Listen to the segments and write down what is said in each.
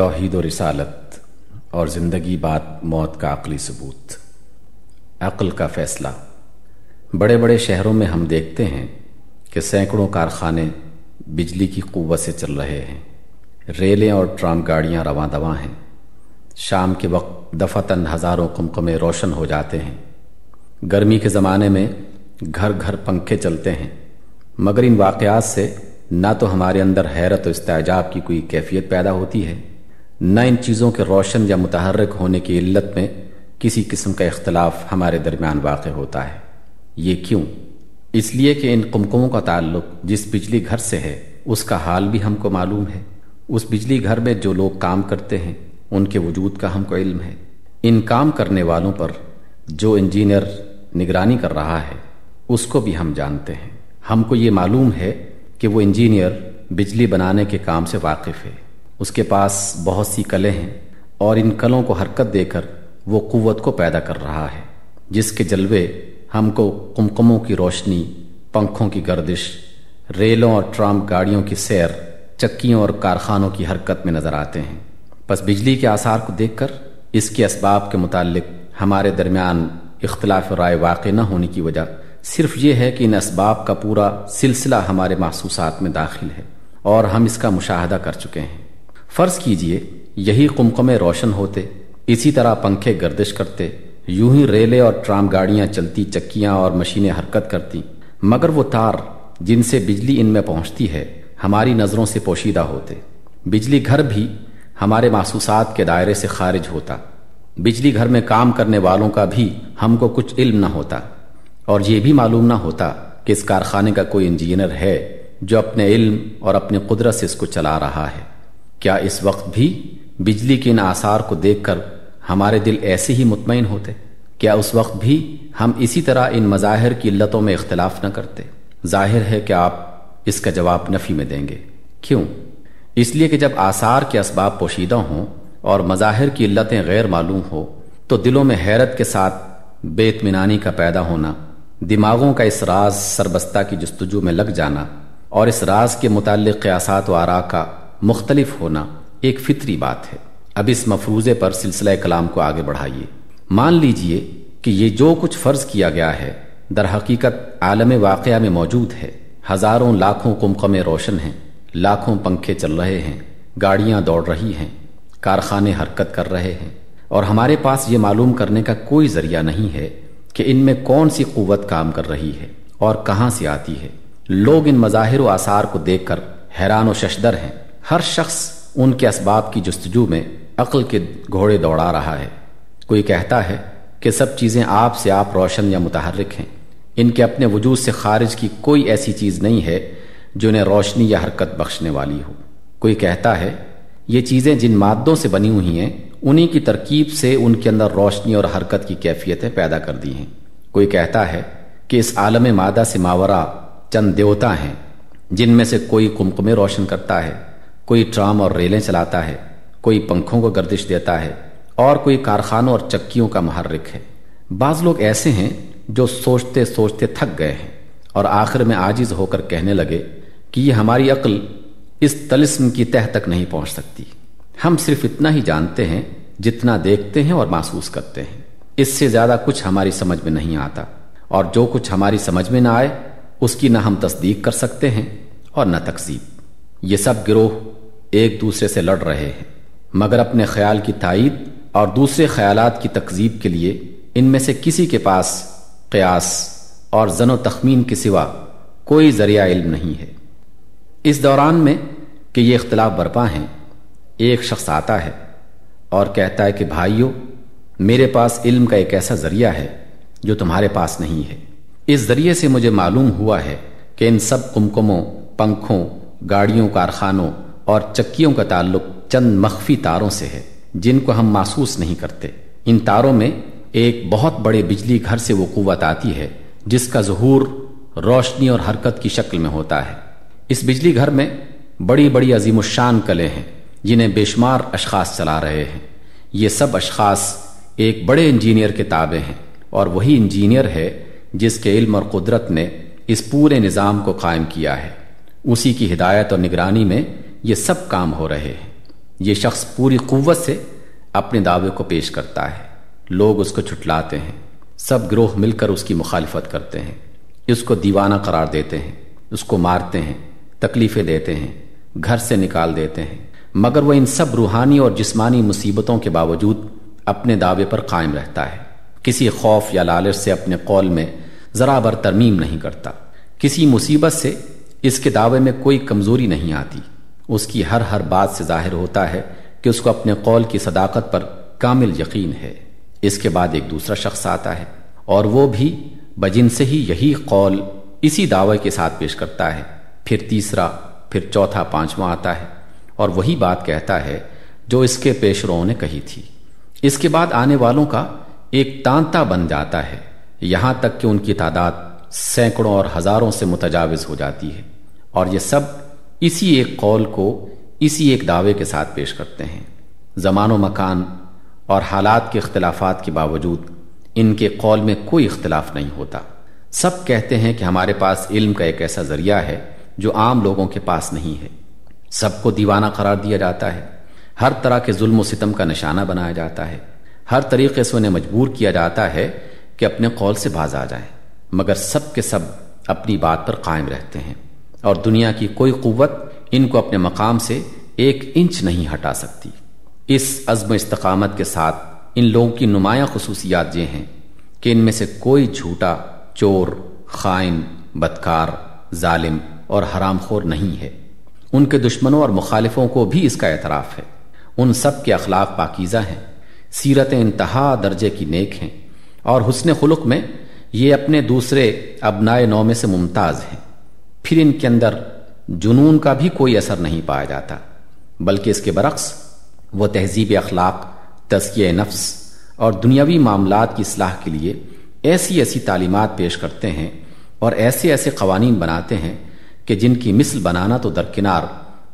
توحید و رسالت اور زندگی بات موت کا عقلی ثبوت۔ عقل کا فیصلہ۔ بڑے بڑے شہروں میں ہم دیکھتے ہیں کہ سینکڑوں کارخانے بجلی کی قوت سے چل رہے ہیں۔ ریلیں اور ٹرام گاڑیاں رواں دواں ہیں۔ شام کے وقت دفتن ہزاروں کمکمے روشن ہو جاتے ہیں۔ گرمی کے زمانے میں گھر گھر پنکھے چلتے ہیں۔ مگر ان واقعات سے نہ تو ہمارے اندر حیرت و استعجاب کی کوئی کیفیت پیدا ہوتی ہے۔ نہ ان چیزوں کے روشن یا متحرک ہونے کی علت میں کسی قسم کا اختلاف ہمارے درمیان واقع ہوتا ہے۔ یہ کیوں؟ اس لیے کہ ان کمکموں کا تعلق جس بجلی گھر سے ہے، اس کا حال بھی ہم کو معلوم ہے۔ اس بجلی گھر میں جو لوگ کام کرتے ہیں، ان کے وجود کا ہم کو علم ہے۔ ان کام کرنے والوں پر جو انجینئر نگرانی کر رہا ہے، اس کو بھی ہم جانتے ہیں۔ ہم کو یہ معلوم ہے کہ وہ انجینئر بجلی بنانے کے کام سے واقف ہے۔ اس کے پاس بہت سی کلیں ہیں اور ان کلوں کو حرکت دے کر وہ قوت کو پیدا کر رہا ہے، جس کے جلوے ہم کو کمکموں کی روشنی، پنکھوں کی گردش، ریلوں اور ٹرام گاڑیوں کی سیر، چکیوں اور کارخانوں کی حرکت میں نظر آتے ہیں۔ بس بجلی کے آثار کو دیکھ کر اس کے اسباب کے متعلق ہمارے درمیان اختلاف رائے واقع نہ ہونے کی وجہ صرف یہ ہے کہ ان اسباب کا پورا سلسلہ ہمارے محسوسات میں داخل ہے اور ہم اس کا مشاہدہ کر چکے ہیں۔ فرض کیجیے یہی قمقمے روشن ہوتے، اسی طرح پنکھے گردش کرتے یوں ہی ریلے اور ٹرام گاڑیاں چلتی، چکیاں اور مشینیں حرکت کرتی۔ مگر وہ تار جن سے بجلی ان میں پہنچتی ہے، ہماری نظروں سے پوشیدہ ہوتے۔ بجلی گھر بھی ہمارے محسوسات کے دائرے سے خارج ہوتا۔ بجلی گھر میں کام کرنے والوں کا بھی ہم کو کچھ علم نہ ہوتا۔ اور یہ بھی معلوم نہ ہوتا کہ اس کارخانے کا کوئی انجینئر ہے جو اپنے علم اور اپنی قدرت سے اس کو چلا رہا ہے۔ کیا اس وقت بھی بجلی کے ان آثار کو دیکھ کر ہمارے دل ایسے ہی مطمئن ہوتے؟ کیا اس وقت بھی ہم اسی طرح ان مظاہر کی علتوں میں اختلاف نہ کرتے؟ ظاہر ہے کہ آپ اس کا جواب نفی میں دیں گے۔ کیوں؟ اس لیے کہ جب آثار کے اسباب پوشیدہ ہوں اور مظاہر کی علتیں غیر معلوم ہو تو دلوں میں حیرت کے ساتھ بے اطمینانی کا پیدا ہونا، دماغوں کا اس راز سربستہ کی جستجو میں لگ جانا اور اس راز کے متعلق قیاسات و آرا کا مختلف ہونا ایک فطری بات ہے۔ اب اس مفروضے پر سلسلہ کلام کو آگے بڑھائیے۔ مان لیجیے کہ یہ جو کچھ فرض کیا گیا ہے، در حقیقت عالم واقعہ میں موجود ہے۔ ہزاروں لاکھوں کمکمے روشن ہیں، لاکھوں پنکھے چل رہے ہیں، گاڑیاں دوڑ رہی ہیں، کارخانے حرکت کر رہے ہیں۔ اور ہمارے پاس یہ معلوم کرنے کا کوئی ذریعہ نہیں ہے کہ ان میں کون سی قوت کام کر رہی ہے اور کہاں سے آتی ہے۔ لوگ ان مظاہر و آثار کو دیکھ کر حیران و ششدر ہیں۔ ہر شخص ان کے اسباب کی جستجو میں عقل کے گھوڑے دوڑا رہا ہے۔ کوئی کہتا ہے کہ سب چیزیں آپ سے آپ روشن یا متحرک ہیں۔ ان کے اپنے وجود سے خارج کی کوئی ایسی چیز نہیں ہے جو انہیں روشنی یا حرکت بخشنے والی ہو۔ کوئی کہتا ہے یہ چیزیں جن مادوں سے بنی ہوئی ہیں، انہی کی ترکیب سے ان کے اندر روشنی اور حرکت کی کیفیتیں پیدا کر دی ہیں۔ کوئی کہتا ہے کہ اس عالم مادہ سے ماورا چند دیوتا ہیں، جن میں سے کوئی کمکمے روشن کرتا ہے۔ کوئی ٹرام اور ریلیں چلاتا ہے، کوئی پنکھوں کو گردش دیتا ہے اور کوئی کارخانوں اور چکیوں کا محرک ہے۔ بعض لوگ ایسے ہیں جو سوچتے سوچتے تھک گئے ہیں اور آخر میں آجز ہو کر کہنے لگے کہ یہ ہماری عقل اس تلسم کی تہ تک نہیں پہنچ سکتی۔ ہم صرف اتنا ہی جانتے ہیں جتنا دیکھتے ہیں اور محسوس کرتے ہیں۔ اس سے زیادہ کچھ ہماری سمجھ میں نہیں آتا اور جو کچھ ہماری سمجھ میں نہ آئے، اس کی نہ ہم تصدیق کر سکتے ہیں اور نہ تقسیب یہ سب گروہ ایک دوسرے سے لڑ رہے ہیں، مگر اپنے خیال کی تائید اور دوسرے خیالات کی تقزیب کے لیے ان میں سے کسی کے پاس قیاس اور زن و تخمین کے سوا کوئی ذریعہ علم نہیں ہے۔ اس دوران میں کہ یہ اختلاف برپا ہیں، ایک شخص آتا ہے اور کہتا ہے کہ، بھائیو، میرے پاس علم کا ایک ایسا ذریعہ ہے جو تمہارے پاس نہیں ہے۔ اس ذریعے سے مجھے معلوم ہوا ہے کہ ان سب کمکموں، پنکھوں، گاڑیوں، کارخانوں اور چکیوں کا تعلق چند مخفی تاروں سے ہے، جن کو ہم محسوس نہیں کرتے۔ ان تاروں میں ایک بہت بڑے بجلی گھر سے وہ قوت آتی ہے، جس کا ظہور روشنی اور حرکت کی شکل میں ہوتا ہے۔ اس بجلی گھر میں بڑی بڑی عظیم الشان کلے ہیں، جنہیں بے شمار اشخاص چلا رہے ہیں۔ یہ سب اشخاص ایک بڑے انجینئر کے تابع ہیں، اور وہی انجینئر ہے جس کے علم اور قدرت نے اس پورے نظام کو قائم کیا ہے۔ اسی کی ہدایت اور نگرانی میں یہ سب کام ہو رہے ہیں۔ یہ شخص پوری قوت سے اپنے دعوے کو پیش کرتا ہے۔ لوگ اس کو چھٹلاتے ہیں۔ سب گروہ مل کر اس کی مخالفت کرتے ہیں۔ اس کو دیوانہ قرار دیتے ہیں۔ اس کو مارتے ہیں، تکلیفیں دیتے ہیں، گھر سے نکال دیتے ہیں۔ مگر وہ ان سب روحانی اور جسمانی مصیبتوں کے باوجود اپنے دعوے پر قائم رہتا ہے۔ کسی خوف یا لالچ سے اپنے قول میں ذرا بر ترمیم نہیں کرتا۔ کسی مصیبت سے اس کے دعوے میں کوئی کمزوری نہیں آتی۔ اس کی ہر ہر بات سے ظاہر ہوتا ہے کہ اس کو اپنے قول کی صداقت پر کامل یقین ہے۔ اس کے بعد ایک دوسرا شخص آتا ہے اور وہ بھی بجن سے ہی یہی قول اسی دعوے کے ساتھ پیش کرتا ہے۔ پھر تیسرا، پھر چوتھا، پانچواں آتا ہے اور وہی بات کہتا ہے جو اس کے پیشروؤں نے کہی تھی۔ اس کے بعد آنے والوں کا ایک تانتا بن جاتا ہے۔ یہاں تک کہ ان کی تعداد سینکڑوں اور ہزاروں سے متجاوز ہو جاتی ہے۔ اور یہ سب اسی ایک قول کو اسی ایک دعوے کے ساتھ پیش کرتے ہیں۔ زمان و مکان اور حالات کے اختلافات کے باوجود ان کے قول میں کوئی اختلاف نہیں ہوتا۔ سب کہتے ہیں کہ ہمارے پاس علم کا ایک ایسا ذریعہ ہے جو عام لوگوں کے پاس نہیں ہے۔ سب کو دیوانہ قرار دیا جاتا ہے۔ ہر طرح کے ظلم و ستم کا نشانہ بنایا جاتا ہے۔ ہر طریقے سے انہیں مجبور کیا جاتا ہے کہ اپنے قول سے باز آ جائیں۔ مگر سب کے سب اپنی بات پر قائم رہتے ہیں۔ اور دنیا کی کوئی قوت ان کو اپنے مقام سے ایک انچ نہیں ہٹا سکتی۔ اس عزم استقامت کے ساتھ ان لوگوں کی نمایاں خصوصیات یہ ہیں کہ ان میں سے کوئی جھوٹا، چور، خائن، بدکار، ظالم اور حرام خور نہیں ہے۔ ان کے دشمنوں اور مخالفوں کو بھی اس کا اعتراف ہے۔ ان سب کے اخلاق پاکیزہ ہیں۔ سیرت انتہا درجے کی نیک ہیں۔ اور حسن خلق میں یہ اپنے دوسرے ابنائے نو میں سے ممتاز ہیں۔ پھر ان کے اندر جنون کا بھی کوئی اثر نہیں پایا جاتا، بلکہ اس کے برعکس، وہ تہذیب اخلاق، تزکیہ نفس اور دنیاوی معاملات کی اصلاح کے لیے ایسی ایسی تعلیمات پیش کرتے ہیں اور ایسے ایسے قوانین بناتے ہیں کہ جن کی مثل بنانا تو درکنار،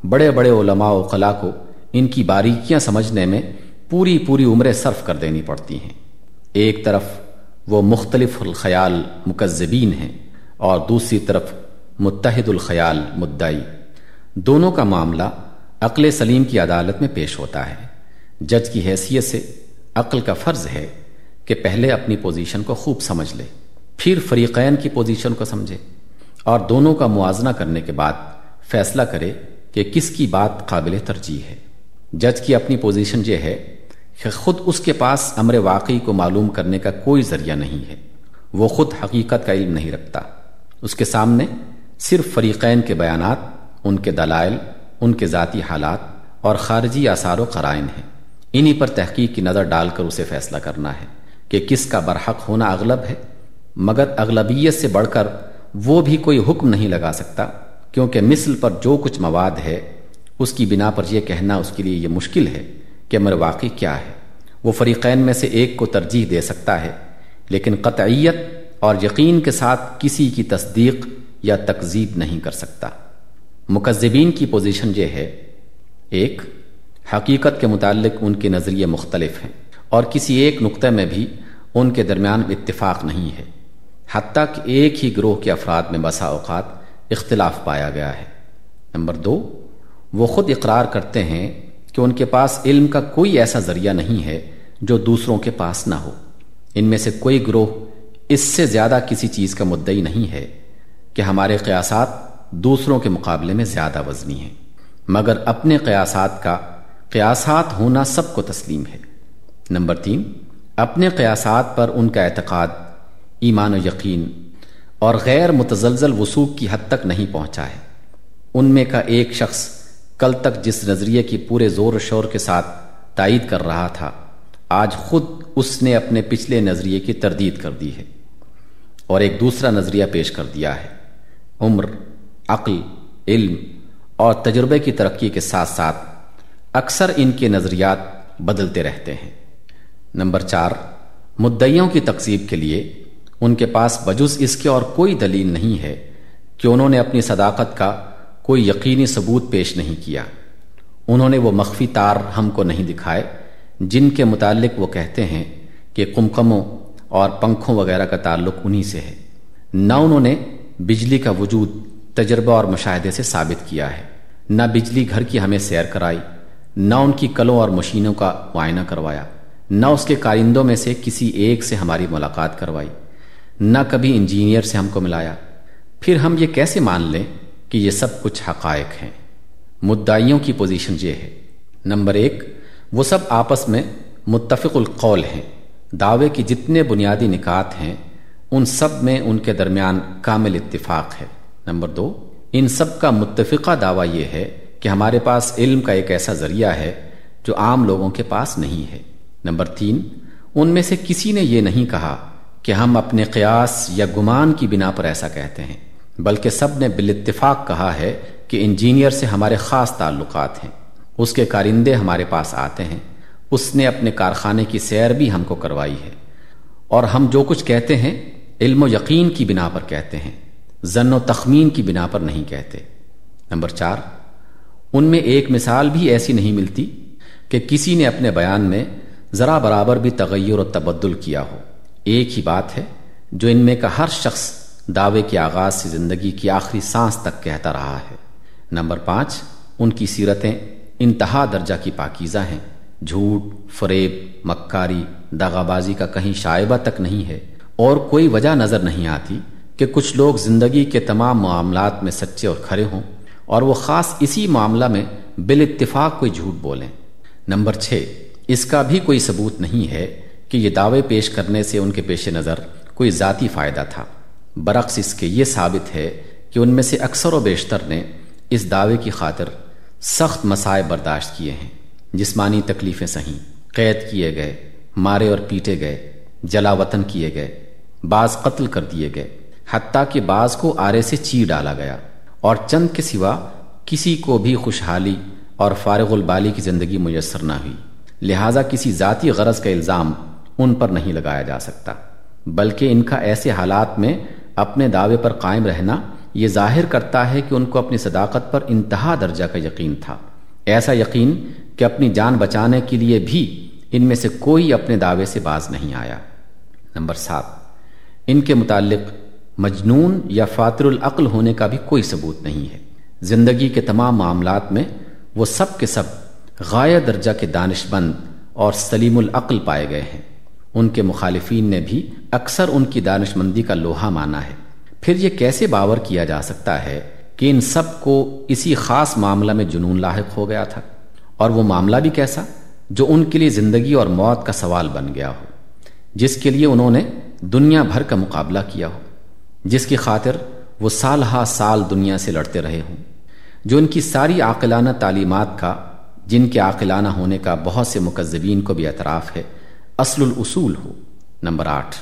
بڑے بڑے علماء و خلا کو ان کی باریکیاں سمجھنے میں پوری پوری عمریں صرف کر دینی پڑتی ہیں۔ ایک طرف وہ مختلف الخیال مکذبین ہیں اور دوسری طرف متحد الخیال، مدعی۔ دونوں کا معاملہ عقل سلیم کی عدالت میں پیش ہوتا ہے۔ جج کی حیثیت سے عقل کا فرض ہے کہ پہلے اپنی پوزیشن کو خوب سمجھ لے، پھر فریقین کی پوزیشن کو سمجھے اور دونوں کا موازنہ کرنے کے بعد فیصلہ کرے کہ کس کی بات قابل ترجیح ہے۔ جج کی اپنی پوزیشن یہ ہے کہ خود اس کے پاس امر واقعی کو معلوم کرنے کا کوئی ذریعہ نہیں ہے۔ وہ خود حقیقت کا علم نہیں رکھتا۔ اس کے سامنے صرف فریقین کے بیانات، ان کے دلائل، ان کے ذاتی حالات اور خارجی آثار و قرائن ہیں۔ انہی پر تحقیق کی نظر ڈال کر اسے فیصلہ کرنا ہے کہ کس کا برحق ہونا اغلب ہے۔ مگر اغلبیت سے بڑھ کر وہ بھی کوئی حکم نہیں لگا سکتا، کیونکہ مثل پر جو کچھ مواد ہے، اس کی بنا پر یہ کہنا اس کے لیے یہ مشکل ہے کہ امر واقعی کیا ہے۔ وہ فریقین میں سے ایک کو ترجیح دے سکتا ہے، لیکن قطعیت اور یقین کے ساتھ کسی کی تصدیق یا تکذیب نہیں کر سکتا۔ مکذبین کی پوزیشن یہ ہے، ایک، حقیقت کے متعلق ان کے نظریے مختلف ہیں اور کسی ایک نقطہ میں بھی ان کے درمیان اتفاق نہیں ہے۔ حتیٰ کہ ایک ہی گروہ کے افراد میں بسا اوقات اختلاف پایا گیا ہے۔ نمبر دو، وہ خود اقرار کرتے ہیں کہ ان کے پاس علم کا کوئی ایسا ذریعہ نہیں ہے جو دوسروں کے پاس نہ ہو۔ ان میں سے کوئی گروہ اس سے زیادہ کسی چیز کا مدعی نہیں ہے۔ کہ ہمارے قیاسات دوسروں کے مقابلے میں زیادہ وزنی ہیں۔ مگر اپنے قیاسات کا قیاسات ہونا سب کو تسلیم ہے۔ نمبر تین، اپنے قیاسات پر ان کا اعتقاد، ایمان و یقین اور غیر متزلزل وسوخ کی حد تک نہیں پہنچا ہے۔ ان میں کا ایک شخص کل تک جس نظریے کی پورے زور و شور کے ساتھ تائید کر رہا تھا، آج خود اس نے اپنے پچھلے نظریے کی تردید کر دی ہے اور ایک دوسرا نظریہ پیش کر دیا ہے۔ عمر، عقل، علم اور تجربے کی ترقی کے ساتھ ساتھ اکثر ان کے نظریات بدلتے رہتے ہیں۔ نمبر چار، مدعیوں کی تقسیب کے لیے ان کے پاس بجز اس کے اور کوئی دلیل نہیں ہے کہ انہوں نے اپنی صداقت کا کوئی یقینی ثبوت پیش نہیں کیا۔ انہوں نے وہ مخفی تار ہم کو نہیں دکھائے جن کے متعلق وہ کہتے ہیں کہ کمکموں اور پنکھوں وغیرہ کا تعلق انہی سے ہے۔ نہ انہوں نے بجلی کا وجود تجربہ اور مشاہدے سے ثابت کیا ہے۔ نہ بجلی گھر کی ہمیں سیر کرائی، نہ ان کی کلوں اور مشینوں کا معائنہ کروایا، نہ اس کے کارندوں میں سے کسی ایک سے ہماری ملاقات کروائی، نہ کبھی انجینئر سے ہم کو ملایا۔ پھر ہم یہ کیسے مان لیں کہ یہ سب کچھ حقائق ہیں؟ مدعیوں کی پوزیشن یہ ہے۔ نمبر ایک، وہ سب آپس میں متفق القول ہیں۔ دعوے کی جتنے بنیادی نکات ہیں ان سب میں ان کے درمیان کامل اتفاق ہے۔ نمبر دو، ان سب کا متفقہ دعویٰ یہ ہے کہ ہمارے پاس علم کا ایک ایسا ذریعہ ہے جو عام لوگوں کے پاس نہیں ہے۔ نمبر تین، ان میں سے کسی نے یہ نہیں کہا کہ ہم اپنے قیاس یا گمان کی بنا پر ایسا کہتے ہیں، بلکہ سب نے بالاتفاق کہا ہے کہ انجینئر سے ہمارے خاص تعلقات ہیں۔ اس کے کارندے ہمارے پاس آتے ہیں۔ اس نے اپنے کارخانے کی سیر بھی ہم کو کروائی ہے۔ اور ہم جو کچھ کہتے ہیں علم و یقین کی بنا پر کہتے ہیں زن و تخمین کی بنا پر نہیں کہتے۔ نمبر چار، ان میں ایک مثال بھی ایسی نہیں ملتی کہ کسی نے اپنے بیان میں ذرا برابر بھی تغیر و تبدل کیا ہو۔ ایک ہی بات ہے جو ان میں کا ہر شخص دعوے کے آغاز سے زندگی کی آخری سانس تک کہتا رہا ہے۔ نمبر پانچ، ان کی سیرتیں انتہا درجہ کی پاکیزہ ہیں۔ جھوٹ، فریب، مکاری داغا بازی کا کہیں شائبہ تک نہیں ہے۔ اور کوئی وجہ نظر نہیں آتی کہ کچھ لوگ زندگی کے تمام معاملات میں سچے اور کھڑے ہوں اور وہ خاص اسی معاملہ میں بال اتفاق کوئی جھوٹ بولیں۔ نمبر چھ، اس کا بھی کوئی ثبوت نہیں ہے کہ یہ دعوے پیش کرنے سے ان کے پیش نظر کوئی ذاتی فائدہ تھا۔ برعکس، اس کے یہ ثابت ہے کہ ان میں سے اکثر و بیشتر نے اس دعوے کی خاطر سخت مسائل برداشت کیے ہیں، جسمانی تکلیفیں سہیں قید کیے گئے، مارے اور پیٹے گئے، جلا وطن کیے گئے۔ بعض قتل کر دیے گئے، حتیٰ کہ بعض کو آرے سے چی ڈالا گیا۔ اور چند کے سوا کسی کو بھی خوشحالی اور فارغ البالی کی زندگی میسر نہ ہوئی۔ لہٰذا کسی ذاتی غرض کا الزام ان پر نہیں لگایا جا سکتا۔ بلکہ ان کا ایسے حالات میں اپنے دعوے پر قائم رہنا یہ ظاہر کرتا ہے کہ ان کو اپنی صداقت پر انتہا درجہ کا یقین تھا۔ ایسا یقین کہ اپنی جان بچانے کے لیے بھی ان میں سے کوئی اپنے دعوے سے باز نہیں آیا۔ نمبر سات۔ ان کے متعلق مجنون یا فاتر العقل ہونے کا بھی کوئی ثبوت نہیں ہے۔ زندگی کے تمام معاملات میں وہ سب کے سب غایہ درجہ کے دانش بند اور سلیم العقل پائے گئے ہیں۔ ان کے مخالفین نے بھی اکثر ان کی دانش مندی کا لوہا مانا ہے۔ پھر یہ کیسے باور کیا جا سکتا ہے کہ ان سب کو اسی خاص معاملہ میں جنون لاحق ہو گیا تھا؟ اور وہ معاملہ بھی کیسا جو ان کے لیے زندگی اور موت کا سوال بن گیا ہو، جس کے لیے انہوں نے دنیا بھر کا مقابلہ کیا ہو، جس کی خاطر وہ سال ہا سال دنیا سے لڑتے رہے ہوں۔ جو ان کی ساری عاقلانہ تعلیمات کا، جن کے عاقلانہ ہونے کا بہت سے مکذبین کو بھی اعتراف ہے، اصل الاصول ہو۔ نمبر آٹھ،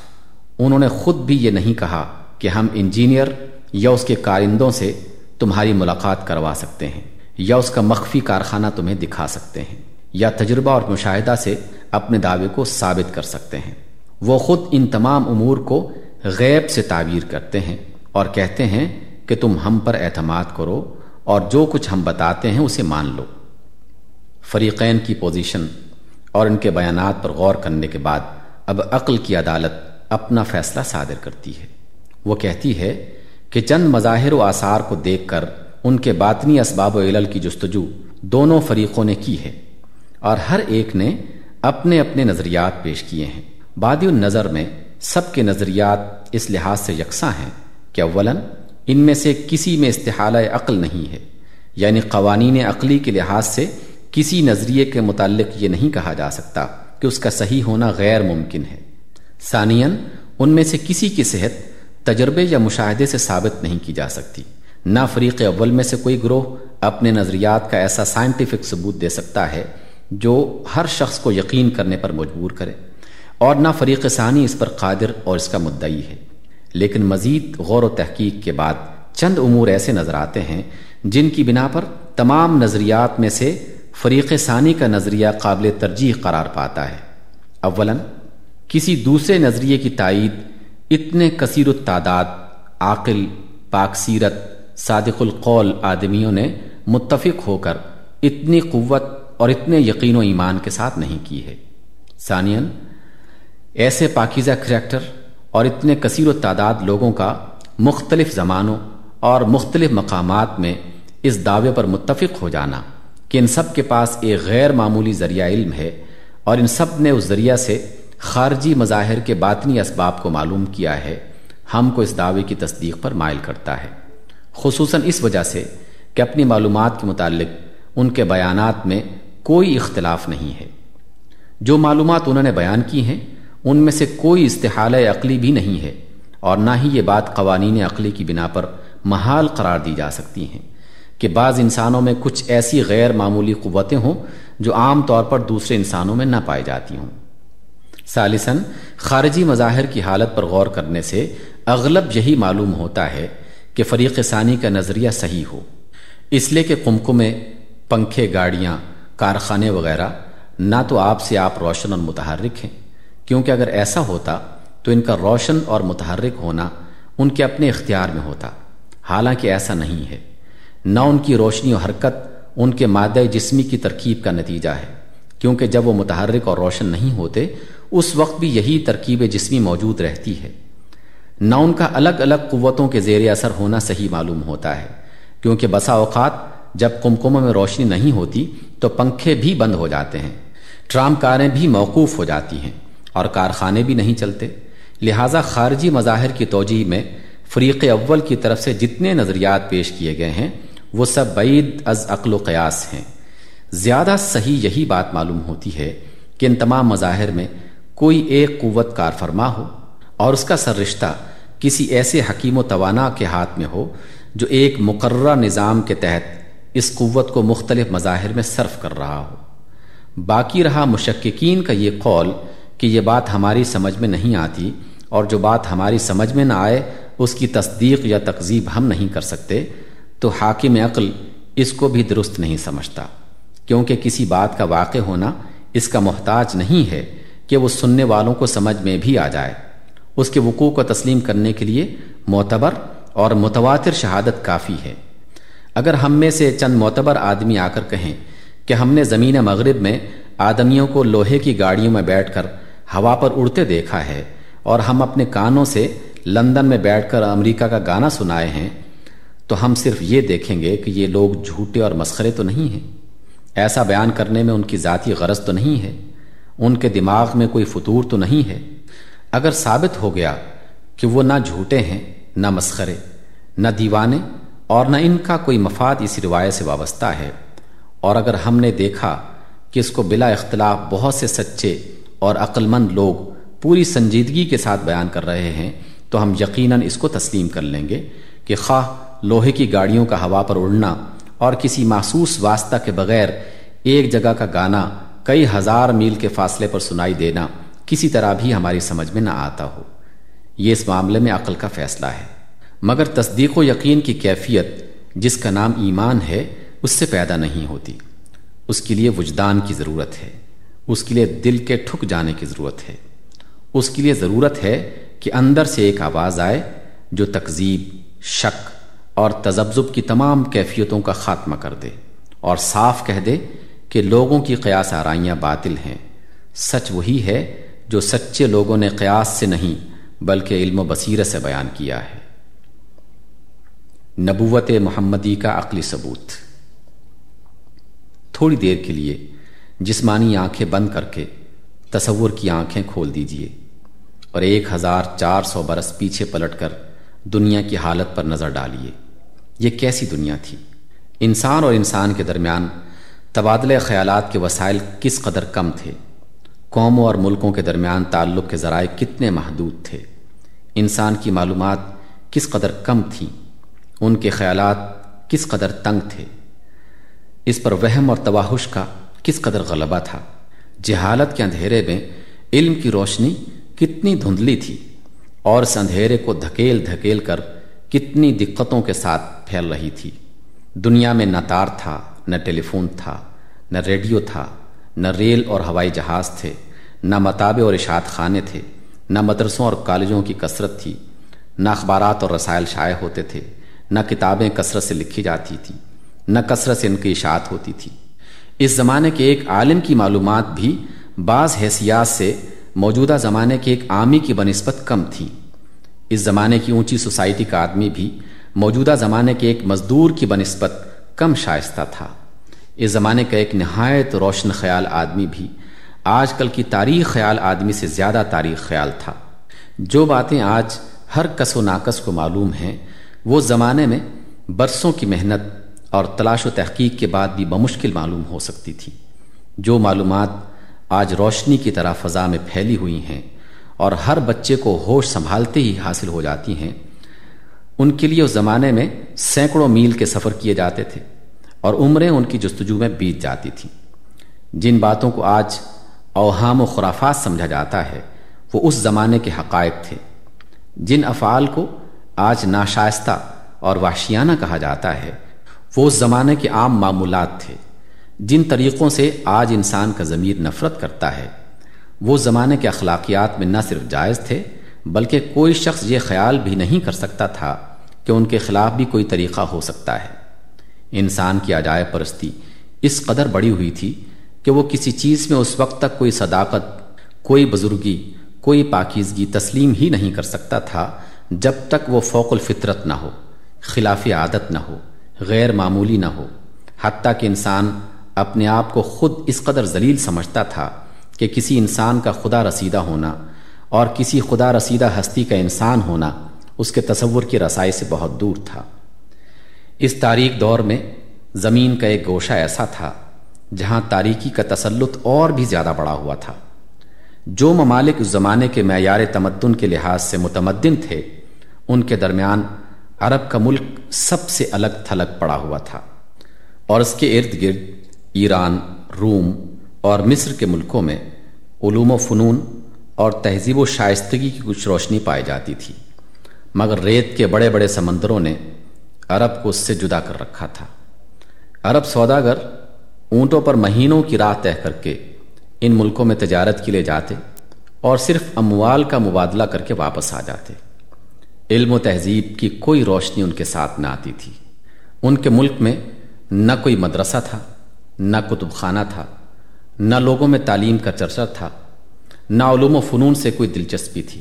انہوں نے خود بھی یہ نہیں کہا کہ ہم انجینئر یا اس کے کارندوں سے تمہاری ملاقات کروا سکتے ہیں، یا اس کا مخفی کارخانہ تمہیں دکھا سکتے ہیں، یا تجربہ اور مشاہدہ سے اپنے دعوے کو ثابت کر سکتے ہیں۔ وہ خود ان تمام امور کو غیب سے تعبیر کرتے ہیں اور کہتے ہیں کہ تم ہم پر اعتماد کرو اور جو کچھ ہم بتاتے ہیں اسے مان لو۔ فریقین کی پوزیشن اور ان کے بیانات پر غور کرنے کے بعد اب عقل کی عدالت اپنا فیصلہ صادر کرتی ہے۔ وہ کہتی ہے کہ چند مظاہر و آثار کو دیکھ کر ان کے باطنی اسباب و علل کی جستجو دونوں فریقوں نے کی ہے اور ہر ایک نے اپنے اپنے نظریات پیش کیے ہیں۔ بادی النظر میں سب کے نظریات اس لحاظ سے یکساں ہیں کہ اولاً ان میں سے کسی میں استحالہ عقل نہیں ہے یعنی قوانین عقلی کے لحاظ سے کسی نظریے کے متعلق یہ نہیں کہا جا سکتا کہ اس کا صحیح ہونا غیر ممکن ہے۔ ثانین ان میں سے کسی کی صحت تجربے یا مشاہدے سے ثابت نہیں کی جا سکتی۔ نہ فریق اول میں سے کوئی گروہ اپنے نظریات کا ایسا سائنٹیفک ثبوت دے سکتا ہے جو ہر شخص کو یقین کرنے پر مجبور کرے۔ اور نہ فریق ثانی اس پر قادر اور اس کا مدعی ہے۔ لیکن مزید غور و تحقیق کے بعد چند امور ایسے نظر آتے ہیں جن کی بنا پر تمام نظریات میں سے فریق ثانی کا نظریہ قابل ترجیح قرار پاتا ہے۔ اولاً، کسی دوسرے نظریے کی تائید اتنے کثیر التعداد، عاقل، پاک سیرت، صادق القول آدمیوں نے متفق ہو کر اتنی قوت اور اتنے یقین و ایمان کے ساتھ نہیں کی ہے۔ ثانین ایسے پاکیزہ کریکٹر اور اتنے کثیر و تعداد لوگوں کا مختلف زمانوں اور مختلف مقامات میں اس دعوے پر متفق ہو جانا کہ ان سب کے پاس ایک غیر معمولی ذریعہ علم ہے اور ان سب نے اس ذریعہ سے خارجی مظاہر کے باطنی اسباب کو معلوم کیا ہے، ہم کو اس دعوے کی تصدیق پر مائل کرتا ہے۔ خصوصاً اس وجہ سے کہ اپنی معلومات کے متعلق ان کے بیانات میں کوئی اختلاف نہیں ہے۔ جو معلومات انہوں نے بیان کی ہیں ان میں سے کوئی استحال عقلی بھی نہیں ہے اور نہ ہی یہ بات قوانین عقلی کی بنا پر محال قرار دی جا سکتی ہیں کہ بعض انسانوں میں کچھ ایسی غیر معمولی قوتیں ہوں جو عام طور پر دوسرے انسانوں میں نہ پائی جاتی ہوں۔ ثالثاً، خارجی مظاہر کی حالت پر غور کرنے سے اغلب یہی معلوم ہوتا ہے کہ فریق ثانی کا نظریہ صحیح ہو۔ اس لیے کہ کمکمے پنکھے، گاڑیاں، کارخانے وغیرہ، نہ تو آپ سے آپ روشن اور متحرک ہیں۔ کیونکہ اگر ایسا ہوتا تو ان کا روشن اور متحرک ہونا ان کے اپنے اختیار میں ہوتا۔ حالانکہ ایسا نہیں ہے۔ نہ ان کی روشنی و حرکت ان کے مادہ جسمی کی ترکیب کا نتیجہ ہے۔ کیونکہ جب وہ متحرک اور روشن نہیں ہوتے، اس وقت بھی یہی ترکیب جسمی موجود رہتی ہے۔ نہ ان کا الگ الگ قوتوں کے زیر اثر ہونا صحیح معلوم ہوتا ہے۔ کیونکہ بسا اوقات جب کمکموں میں روشنی نہیں ہوتی تو پنکھے بھی بند ہو جاتے ہیں۔ ٹرام کاریں بھی موقوف ہو جاتی ہیں۔ اور کارخانے بھی نہیں چلتے۔ لہٰذا خارجی مظاہر کی توجہ میں فریق اول کی طرف سے جتنے نظریات پیش کیے گئے ہیں، وہ سب بعید از عقل و قیاس ہیں۔ زیادہ صحیح یہی بات معلوم ہوتی ہے کہ ان تمام مظاہر میں کوئی ایک قوت کار فرما ہو اور اس کا سر رشتہ کسی ایسے حکیم و توانا کے ہاتھ میں ہو جو ایک مقررہ نظام کے تحت اس قوت کو مختلف مظاہر میں صرف کر رہا ہو۔ باقی رہا مشککین کا یہ قول کہ یہ بات ہماری سمجھ میں نہیں آتی اور جو بات ہماری سمجھ میں نہ آئے، اس کی تصدیق یا تقزیب ہم نہیں کر سکتے، تو حاکم عقل اس کو بھی درست نہیں سمجھتا۔ کیونکہ کسی بات کا واقع ہونا اس کا محتاج نہیں ہے کہ وہ سننے والوں کو سمجھ میں بھی آ جائے۔ اس کے وقوع کو تسلیم کرنے کے لیے معتبر اور متواتر شہادت کافی ہے۔ اگر ہم میں سے چند معتبر آدمی آ کر کہیں کہ ہم نے زمین مغرب میں آدمیوں کو لوہے کی گاڑیوں میں بیٹھ کر ہوا پر اڑتے دیکھا ہے اور ہم اپنے کانوں سے لندن میں بیٹھ کر امریکہ کا گانا سنائے ہیں، تو ہم صرف یہ دیکھیں گے کہ یہ لوگ جھوٹے اور مسخرے تو نہیں ہیں۔ ایسا بیان کرنے میں ان کی ذاتی غرض تو نہیں ہے، ان کے دماغ میں کوئی فطور تو نہیں ہے۔ اگر ثابت ہو گیا کہ وہ نہ جھوٹے ہیں، نہ مسخرے، نہ دیوانے اور نہ ان کا کوئی مفاد اس روایت سے وابستہ ہے۔ اور اگر ہم نے دیکھا کہ اس کو بلا اختلاف بہت سے سچے اور عقل مند لوگ پوری سنجیدگی کے ساتھ بیان کر رہے ہیں، تو ہم یقیناً اس کو تسلیم کر لیں گے کہ خواہ لوہے کی گاڑیوں کا ہوا پر اڑنا اور کسی محسوس واسطہ کے بغیر ایک جگہ کا گانا کئی ہزار میل کے فاصلے پر سنائی دینا کسی طرح بھی ہماری سمجھ میں نہ آتا ہو۔ یہ اس معاملے میں عقل کا فیصلہ ہے۔ مگر تصدیق و یقین کی کیفیت جس کا نام ایمان ہے، اس سے پیدا نہیں ہوتی۔ اس کے لیے وجدان کی ضرورت ہے۔ اس کے لیے دل کے ٹھک جانے کی ضرورت ہے۔ اس کے لیے ضرورت ہے کہ اندر سے ایک آواز آئے جو تکذیب، شک اور تذبذب کی تمام کیفیتوں کا خاتمہ کر دے اور صاف کہہ دے کہ لوگوں کی قیاس آرائیاں باطل ہیں۔ سچ وہی ہے جو سچے لوگوں نے قیاس سے نہیں بلکہ علم و بصیرت سے بیان کیا ہے۔ نبوت محمدی کا عقلی ثبوت۔ تھوڑی دیر کے لیے جسمانی آنکھیں بند کر کے تصور کی آنکھیں کھول دیجیے اور ایک ہزار چار سو برس پیچھے پلٹ کر دنیا کی حالت پر نظر ڈالیے۔ یہ کیسی دنیا تھی؟ انسان اور انسان کے درمیان تبادلہ خیالات کے وسائل کس قدر کم تھے؟ قوموں اور ملکوں کے درمیان تعلق کے ذرائع کتنے محدود تھے؟ انسان کی معلومات کس قدر کم تھیں؟ ان کے خیالات کس قدر تنگ تھے؟ اس پر وہم اور تواہش کا کس قدر غلبہ تھا۔ جہالت کے اندھیرے میں علم کی روشنی کتنی دھندلی تھی اور اس اندھیرے کو دھکیل دھکیل کر کتنی دقتوں کے ساتھ پھیل رہی تھی۔ دنیا میں نہ تار تھا، نہ ٹیلی فون تھا، نہ ریڈیو تھا، نہ ریل اور ہوائی جہاز تھے، نہ متابے اور اشاعت خانے تھے، نہ مدرسوں اور کالجوں کی کثرت تھی، نہ اخبارات اور رسائل شائع ہوتے تھے، نہ کتابیں کثرت سے لکھی جاتی تھیں، نہ کثرت سے ان کی اشاعت ہوتی تھی۔ اس زمانے کے ایک عالم کی معلومات بھی بعض حیثیات سے موجودہ زمانے کے ایک عامی کی بنسبت کم تھی۔ اس زمانے کی اونچی سوسائٹی کا آدمی بھی موجودہ زمانے کے ایک مزدور کی بنسبت کم شائستہ تھا۔ اس زمانے کا ایک نہایت روشن خیال آدمی بھی آج کل کی تاریخ خیال آدمی سے زیادہ تاریخ خیال تھا۔ جو باتیں آج ہر کس و ناکس کو معلوم ہیں، وہ زمانے میں برسوں کی محنت اور تلاش و تحقیق کے بعد بھی بمشکل معلوم ہو سکتی تھی۔ جو معلومات آج روشنی کی طرح فضا میں پھیلی ہوئی ہیں اور ہر بچے کو ہوش سنبھالتے ہی حاصل ہو جاتی ہیں، ان کے لیے اس زمانے میں سینکڑوں میل کے سفر کیے جاتے تھے اور عمریں ان کی جستجو میں بیت جاتی تھیں۔ جن باتوں کو آج اوہام و خرافات سمجھا جاتا ہے، وہ اس زمانے کے حقائق تھے۔ جن افعال کو آج ناشائستہ اور وحشیانہ کہا جاتا ہے وہ اس زمانے کے عام معمولات تھے، جن طریقوں سے آج انسان کا ضمیر نفرت کرتا ہے۔ وہ زمانے کے اخلاقیات میں نہ صرف جائز تھے، بلکہ کوئی شخص یہ خیال بھی نہیں کر سکتا تھا کہ ان کے خلاف بھی کوئی طریقہ ہو سکتا ہے۔ انسان کی عجائب پرستی اس قدر بڑی ہوئی تھی کہ وہ کسی چیز میں اس وقت تک کوئی صداقت، کوئی بزرگی، کوئی پاکیزگی تسلیم ہی نہیں کر سکتا تھا جب تک وہ فوق الفطرت نہ ہو، خلاف عادت نہ ہو۔ غیر معمولی نہ ہو۔ حتیٰ کہ انسان اپنے آپ کو خود اس قدر ذلیل سمجھتا تھا کہ کسی انسان کا خدا رسیدہ ہونا اور کسی خدا رسیدہ ہستی کا انسان ہونا اس کے تصور کی رسائی سے بہت دور تھا۔ اس تاریخ دور میں زمین کا ایک گوشہ ایسا تھا جہاں تاریکی کا تسلط اور بھی زیادہ بڑا ہوا تھا۔ جو ممالک اس زمانے کے معیار تمدن کے لحاظ سے متمدن تھے، ان کے درمیان عرب کا ملک سب سے الگ تھلگ پڑا ہوا تھا۔ اور اس کے ارد گرد ایران، روم اور مصر کے ملکوں میں علوم و فنون اور تہذیب و شائستگی کی کچھ روشنی پائی جاتی تھی۔ مگر ریت کے بڑے بڑے سمندروں نے عرب کو اس سے جدا کر رکھا تھا۔ عرب سوداگر اونٹوں پر مہینوں کی راہ طے کر کے ان ملکوں میں تجارت کے لیے جاتے اور صرف اموال کا مبادلہ کر کے واپس آ جاتے۔ علم و تہذیب کی کوئی روشنی ان کے ساتھ نہ آتی تھی۔ ان کے ملک میں نہ کوئی مدرسہ تھا، نہ کتب خانہ تھا، نہ لوگوں میں تعلیم کا چرچا تھا، نہ علوم و فنون سے کوئی دلچسپی تھی۔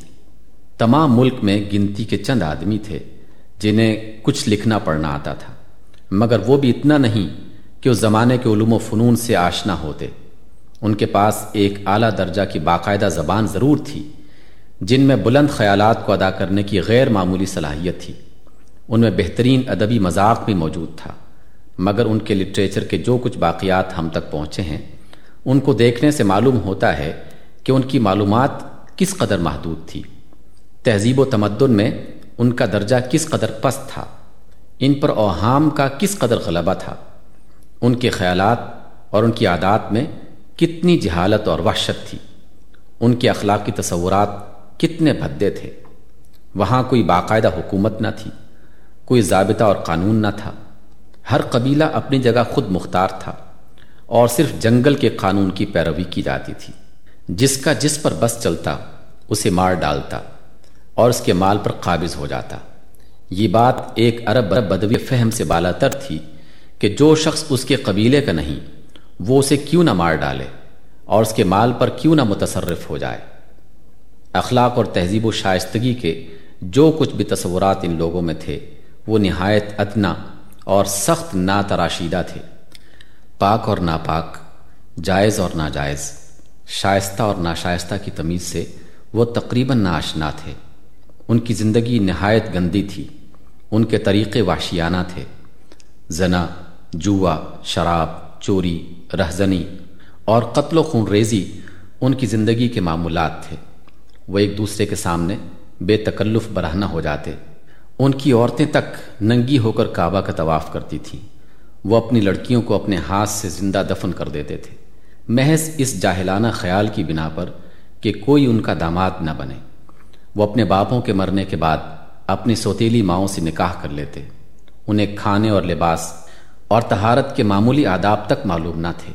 تمام ملک میں گنتی کے چند آدمی تھے جنہیں کچھ لکھنا پڑھنا آتا تھا۔ مگر وہ بھی اتنا نہیں کہ اس زمانے کے علوم و فنون سے آشنا ہوتے۔ ان کے پاس ایک اعلیٰ درجہ کی باقاعدہ زبان ضرور تھی۔ جن میں بلند خیالات کو ادا کرنے کی غیر معمولی صلاحیت تھی۔ ان میں بہترین ادبی مذاق بھی موجود تھا، مگر ان کے لٹریچر کے جو کچھ باقیات ہم تک پہنچے ہیں، ان کو دیکھنے سے معلوم ہوتا ہے کہ ان کی معلومات کس قدر محدود تھی۔ تہذیب و تمدن میں ان کا درجہ کس قدر پست تھا، ان پر اوہام کا کس قدر غلبہ تھا۔ ان کے خیالات اور ان کی عادات میں کتنی جہالت اور وحشت تھی۔ ان کے اخلاقی تصورات کتنے بھدے تھے۔ وہاں کوئی باقاعدہ حکومت نہ تھی، کوئی ضابطہ اور قانون نہ تھا۔ ہر قبیلہ اپنی جگہ خود مختار تھا اور صرف جنگل کے قانون کی پیروی کی جاتی تھی۔ جس کا جس پر بس چلتا، اسے مار ڈالتا اور اس کے مال پر قابض ہو جاتا۔ یہ بات ایک عرب بدوی فہم سے بالا تر تھی کہ جو شخص اس کے قبیلے کا نہیں، وہ اسے کیوں نہ مار ڈالے اور اس کے مال پر کیوں نہ متصرف ہو جائے۔ اخلاق اور تہذیب و شائستگی کے جو کچھ بھی تصورات ان لوگوں میں تھے، وہ نہایت ادنا اور سخت ناتراشیدہ تھے۔ پاک اور ناپاک، جائز اور ناجائز، شائستہ اور ناشائستہ کی تمیز سے وہ تقریباً ناشنا تھے۔ ان کی زندگی نہایت گندی تھی، ان کے طریقے واشیانہ تھے۔ زنا، جوا، شراب، چوری، رہزنی اور قتل و خون ریزی ان کی زندگی کے معمولات تھے۔ وہ ایک دوسرے کے سامنے بے تکلف برہنہ ہو جاتے۔ ان کی عورتیں تک ننگی ہو کر کعبہ کا طواف کرتی تھیں۔ وہ اپنی لڑکیوں کو اپنے ہاتھ سے زندہ دفن کر دیتے تھے۔ محض اس جاہلانہ خیال کی بنا پر کہ کوئی ان کا داماد نہ بنے۔ وہ اپنے باپوں کے مرنے کے بعد اپنی سوتیلی ماؤں سے نکاح کر لیتے۔ انہیں کھانے اور لباس اور تہارت کے معمولی آداب تک معلوم نہ تھے۔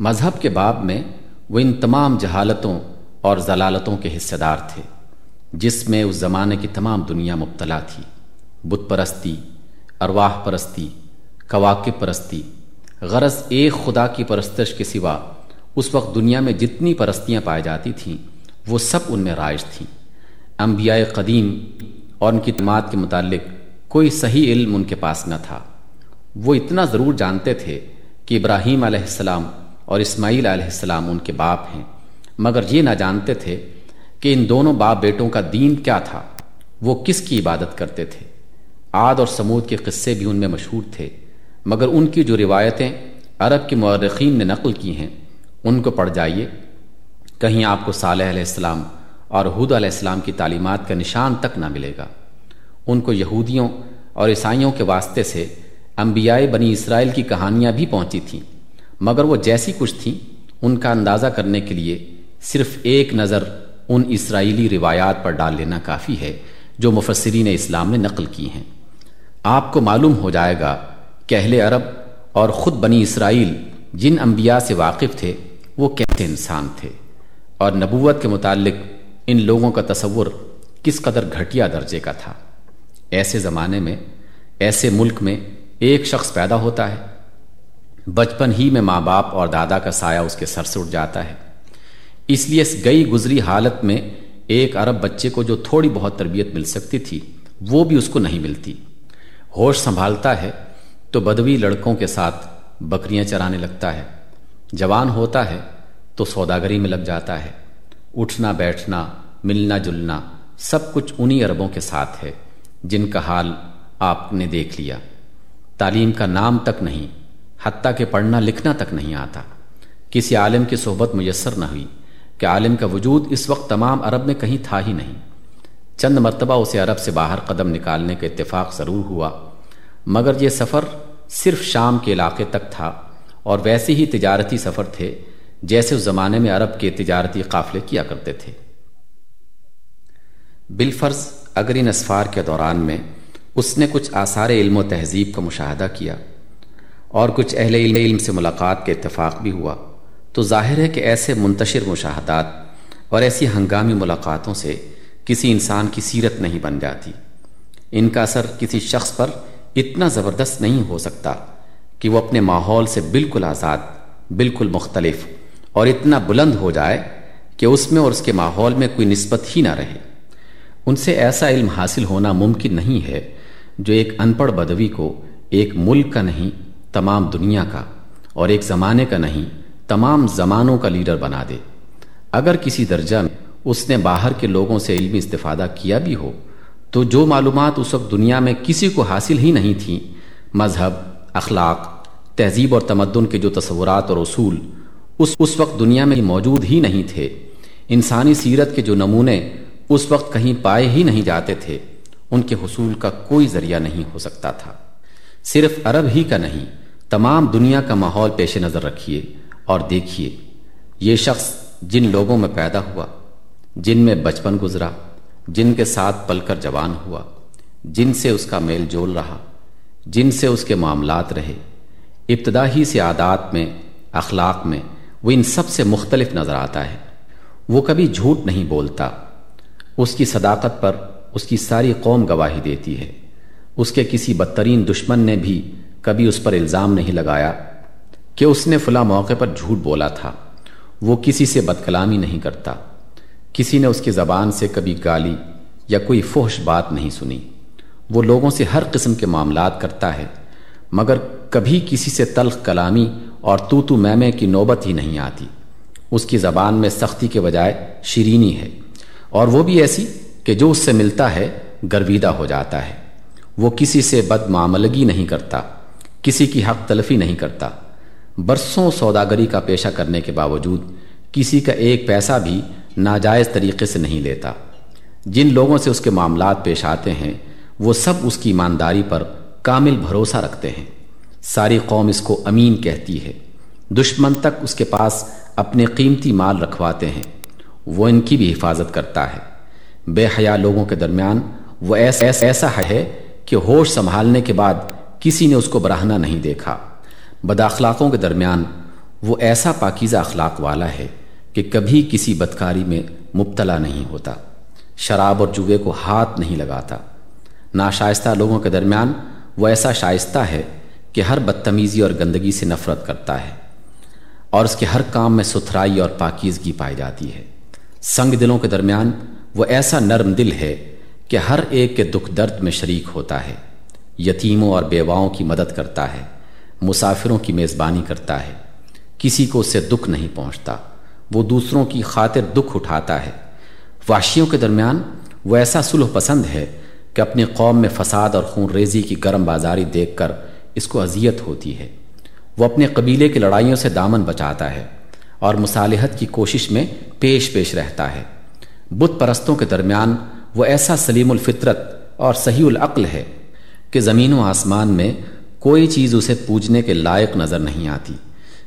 مذہب کے باب میں وہ ان تمام جہالتوں اور ضلالتوں کے حصے دار تھے، جس میں اس زمانے کی تمام دنیا مبتلا تھی۔ بت پرستی، ارواح پرستی کواقب پرستی، غرض ایک خدا کی پرستش کے سوا اس وقت دنیا میں جتنی پرستیاں پائی جاتی تھیں، وہ سب ان میں رائج تھیں۔ انبیاء قدیم اور ان کی تماد کے متعلق کوئی صحیح علم ان کے پاس نہ تھا۔ وہ اتنا ضرور جانتے تھے کہ ابراہیم علیہ السلام اور اسماعیل علیہ السلام ان کے باپ ہیں۔ مگر یہ نہ جانتے تھے کہ ان دونوں باپ بیٹوں کا دین کیا تھا، وہ کس کی عبادت کرتے تھے؟ عاد اور سمود کے قصے بھی ان میں مشہور تھے، مگر ان کی جو روایتیں عرب کے مورخین نے نقل کی ہیں، ان کو پڑھ جائیے۔ کہیں آپ کو صالح علیہ السلام اور حود علیہ السلام کی تعلیمات کا نشان تک نہ ملے گا۔ ان کو یہودیوں اور عیسائیوں کے واسطے سے انبیاء بنی اسرائیل کی کہانیاں بھی پہنچی تھیں، مگر وہ جیسی کچھ تھیں، ان کا اندازہ کرنے کے لیے صرف ایک نظر ان اسرائیلی روایات پر ڈال لینا کافی ہے جو مفسرین اسلام نے نقل کی ہیں۔ آپ کو معلوم ہو جائے گا کہ اہل عرب اور خود بنی اسرائیل جن انبیاء سے واقف تھے، وہ کیسے انسان تھے اور نبوت کے متعلق ان لوگوں کا تصور کس قدر گھٹیا درجے کا تھا۔ ایسے زمانے میں، ایسے ملک میں ایک شخص پیدا ہوتا ہے، بچپن ہی میں ماں باپ اور دادا کا سایہ اس کے سر سے اٹھ جاتا ہے۔ اس لیے اس گئی گزری حالت میں ایک عرب بچے کو جو تھوڑی بہت تربیت مل سکتی تھی، وہ بھی اس کو نہیں ملتی۔ ہوش سنبھالتا ہے تو بدوی لڑکوں کے ساتھ بکریاں چرانے لگتا ہے۔ جوان ہوتا ہے تو سوداگری میں لگ جاتا ہے۔ اٹھنا، بیٹھنا، ملنا، جلنا سب کچھ انہی عربوں کے ساتھ ہے جن کا حال آپ نے دیکھ لیا۔ تعلیم کا نام تک نہیں، حتیٰ کہ پڑھنا لکھنا تک نہیں آتا۔ کسی عالم کی صحبت میسر نہ ہوئی۔ کہ عالم کا وجود اس وقت تمام عرب میں کہیں تھا ہی نہیں۔ چند مرتبہ اسے عرب سے باہر قدم نکالنے کا اتفاق ضرور ہوا، مگر یہ سفر صرف شام کے علاقے تک تھا اور ویسے ہی تجارتی سفر تھے، جیسے اس زمانے میں عرب کے تجارتی قافلے کیا کرتے تھے۔ بالفرض اگر ان اسفار کے دوران میں اس نے کچھ آثار علم و تہذیب کا مشاہدہ کیا اور کچھ اہل علم سے ملاقات کے اتفاق بھی ہوا۔ تو ظاہر ہے کہ ایسے منتشر مشاہدات اور ایسی ہنگامی ملاقاتوں سے کسی انسان کی سیرت نہیں بن جاتی۔ ان کا اثر کسی شخص پر اتنا زبردست نہیں ہو سکتا کہ وہ اپنے ماحول سے بالکل آزاد، بالکل مختلف اور اتنا بلند ہو جائے کہ اس میں اور اس کے ماحول میں کوئی نسبت ہی نہ رہے۔ ان سے ایسا علم حاصل ہونا ممکن نہیں ہے جو ایک ان پڑھ بدوی کو ایک ملک کا نہیں، تمام دنیا کا اور ایک زمانے کا نہیں تمام زمانوں کا لیڈر بنا دے۔ اگر کسی درجہ میں اس نے باہر کے لوگوں سے علمی استفادہ کیا بھی ہو، تو جو معلومات اس وقت دنیا میں کسی کو حاصل ہی نہیں تھیں، مذہب، اخلاق، تہذیب اور تمدن کے جو تصورات اور اصول اس اس وقت دنیا میں موجود ہی نہیں تھے۔ انسانی سیرت کے جو نمونے اس وقت کہیں پائے ہی نہیں جاتے تھے، ان کے حصول کا کوئی ذریعہ نہیں ہو سکتا تھا۔ صرف عرب ہی کا نہیں، تمام دنیا کا ماحول پیش نظر رکھیے۔ اور دیکھیے، یہ شخص جن لوگوں میں پیدا ہوا، جن میں بچپن گزرا، جن کے ساتھ پل کر جوان ہوا، جن سے اس کا میل جول رہا، جن سے اس کے معاملات رہے ابتدا ہی سے عادات میں، اخلاق میں وہ ان سب سے مختلف نظر آتا ہے۔ وہ کبھی جھوٹ نہیں بولتا، اس کی صداقت پر اس کی ساری قوم گواہی دیتی ہے۔ اس کے کسی بدترین دشمن نے بھی کبھی اس پر الزام نہیں لگایا۔ کہ اس نے فلاں موقع پر جھوٹ بولا تھا۔ وہ کسی سے بد کلامی نہیں کرتا۔ کسی نے اس کی زبان سے کبھی گالی یا کوئی فوش بات نہیں سنی۔ وہ لوگوں سے ہر قسم کے معاملات کرتا ہے، مگر کبھی کسی سے تلخ کلامی اور تو تو میمے کی نوبت ہی نہیں آتی۔ اس کی زبان میں سختی کے بجائے شیرینی ہے۔ اور وہ بھی ایسی کہ جو اس سے ملتا ہے، گرویدہ ہو جاتا ہے۔ وہ کسی سے بد معاملگی نہیں کرتا، کسی کی حق تلفی نہیں کرتا۔ برسوں سوداگری کا پیشہ کرنے کے باوجود کسی کا ایک پیسہ بھی ناجائز طریقے سے نہیں لیتا۔ جن لوگوں سے اس کے معاملات پیش آتے ہیں، وہ سب اس کی ایمانداری پر کامل بھروسہ رکھتے ہیں۔ ساری قوم اس کو امین کہتی ہے۔ دشمن تک اس کے پاس اپنے قیمتی مال رکھواتے ہیں۔ وہ ان کی بھی حفاظت کرتا ہے۔ بے حیا لوگوں کے درمیان وہ ایسا ایسا ہے کہ ہوش سنبھالنے کے بعد کسی نے اس کو براہنا نہیں دیکھا۔ بداخلاقوں کے درمیان وہ ایسا پاکیزہ اخلاق والا ہے کہ کبھی کسی بدکاری میں مبتلا نہیں ہوتا، شراب اور جوے کو ہاتھ نہیں لگاتا۔ ناشائستہ لوگوں کے درمیان وہ ایسا شائستہ ہے کہ ہر بدتمیزی اور گندگی سے نفرت کرتا ہے اور اس کے ہر کام میں ستھرائی اور پاکیزگی پائی جاتی ہے۔ سنگ دلوں کے درمیان وہ ایسا نرم دل ہے کہ ہر ایک کے دکھ درد میں شریک ہوتا ہے، یتیموں اور بیواؤں کی مدد کرتا ہے۔ مسافروں کی میزبانی کرتا ہے۔ کسی کو اس سے دکھ نہیں پہنچتا۔ وہ دوسروں کی خاطر دکھ اٹھاتا ہے۔ واشیوں کے درمیان وہ ایسا سلح پسند ہے کہ اپنی قوم میں فساد اور خون ریزی کی گرم بازاری دیکھ کر اس کو اذیت ہوتی ہے۔ وہ اپنے قبیلے کی لڑائیوں سے دامن بچاتا ہے اور مصالحت کی کوشش میں پیش پیش رہتا ہے۔ بت پرستوں کے درمیان وہ ایسا سلیم الفطرت اور صحیح العقل ہے کہ زمین و آسمان میں کوئی چیز اسے پوجنے کے لائق نظر نہیں آتی۔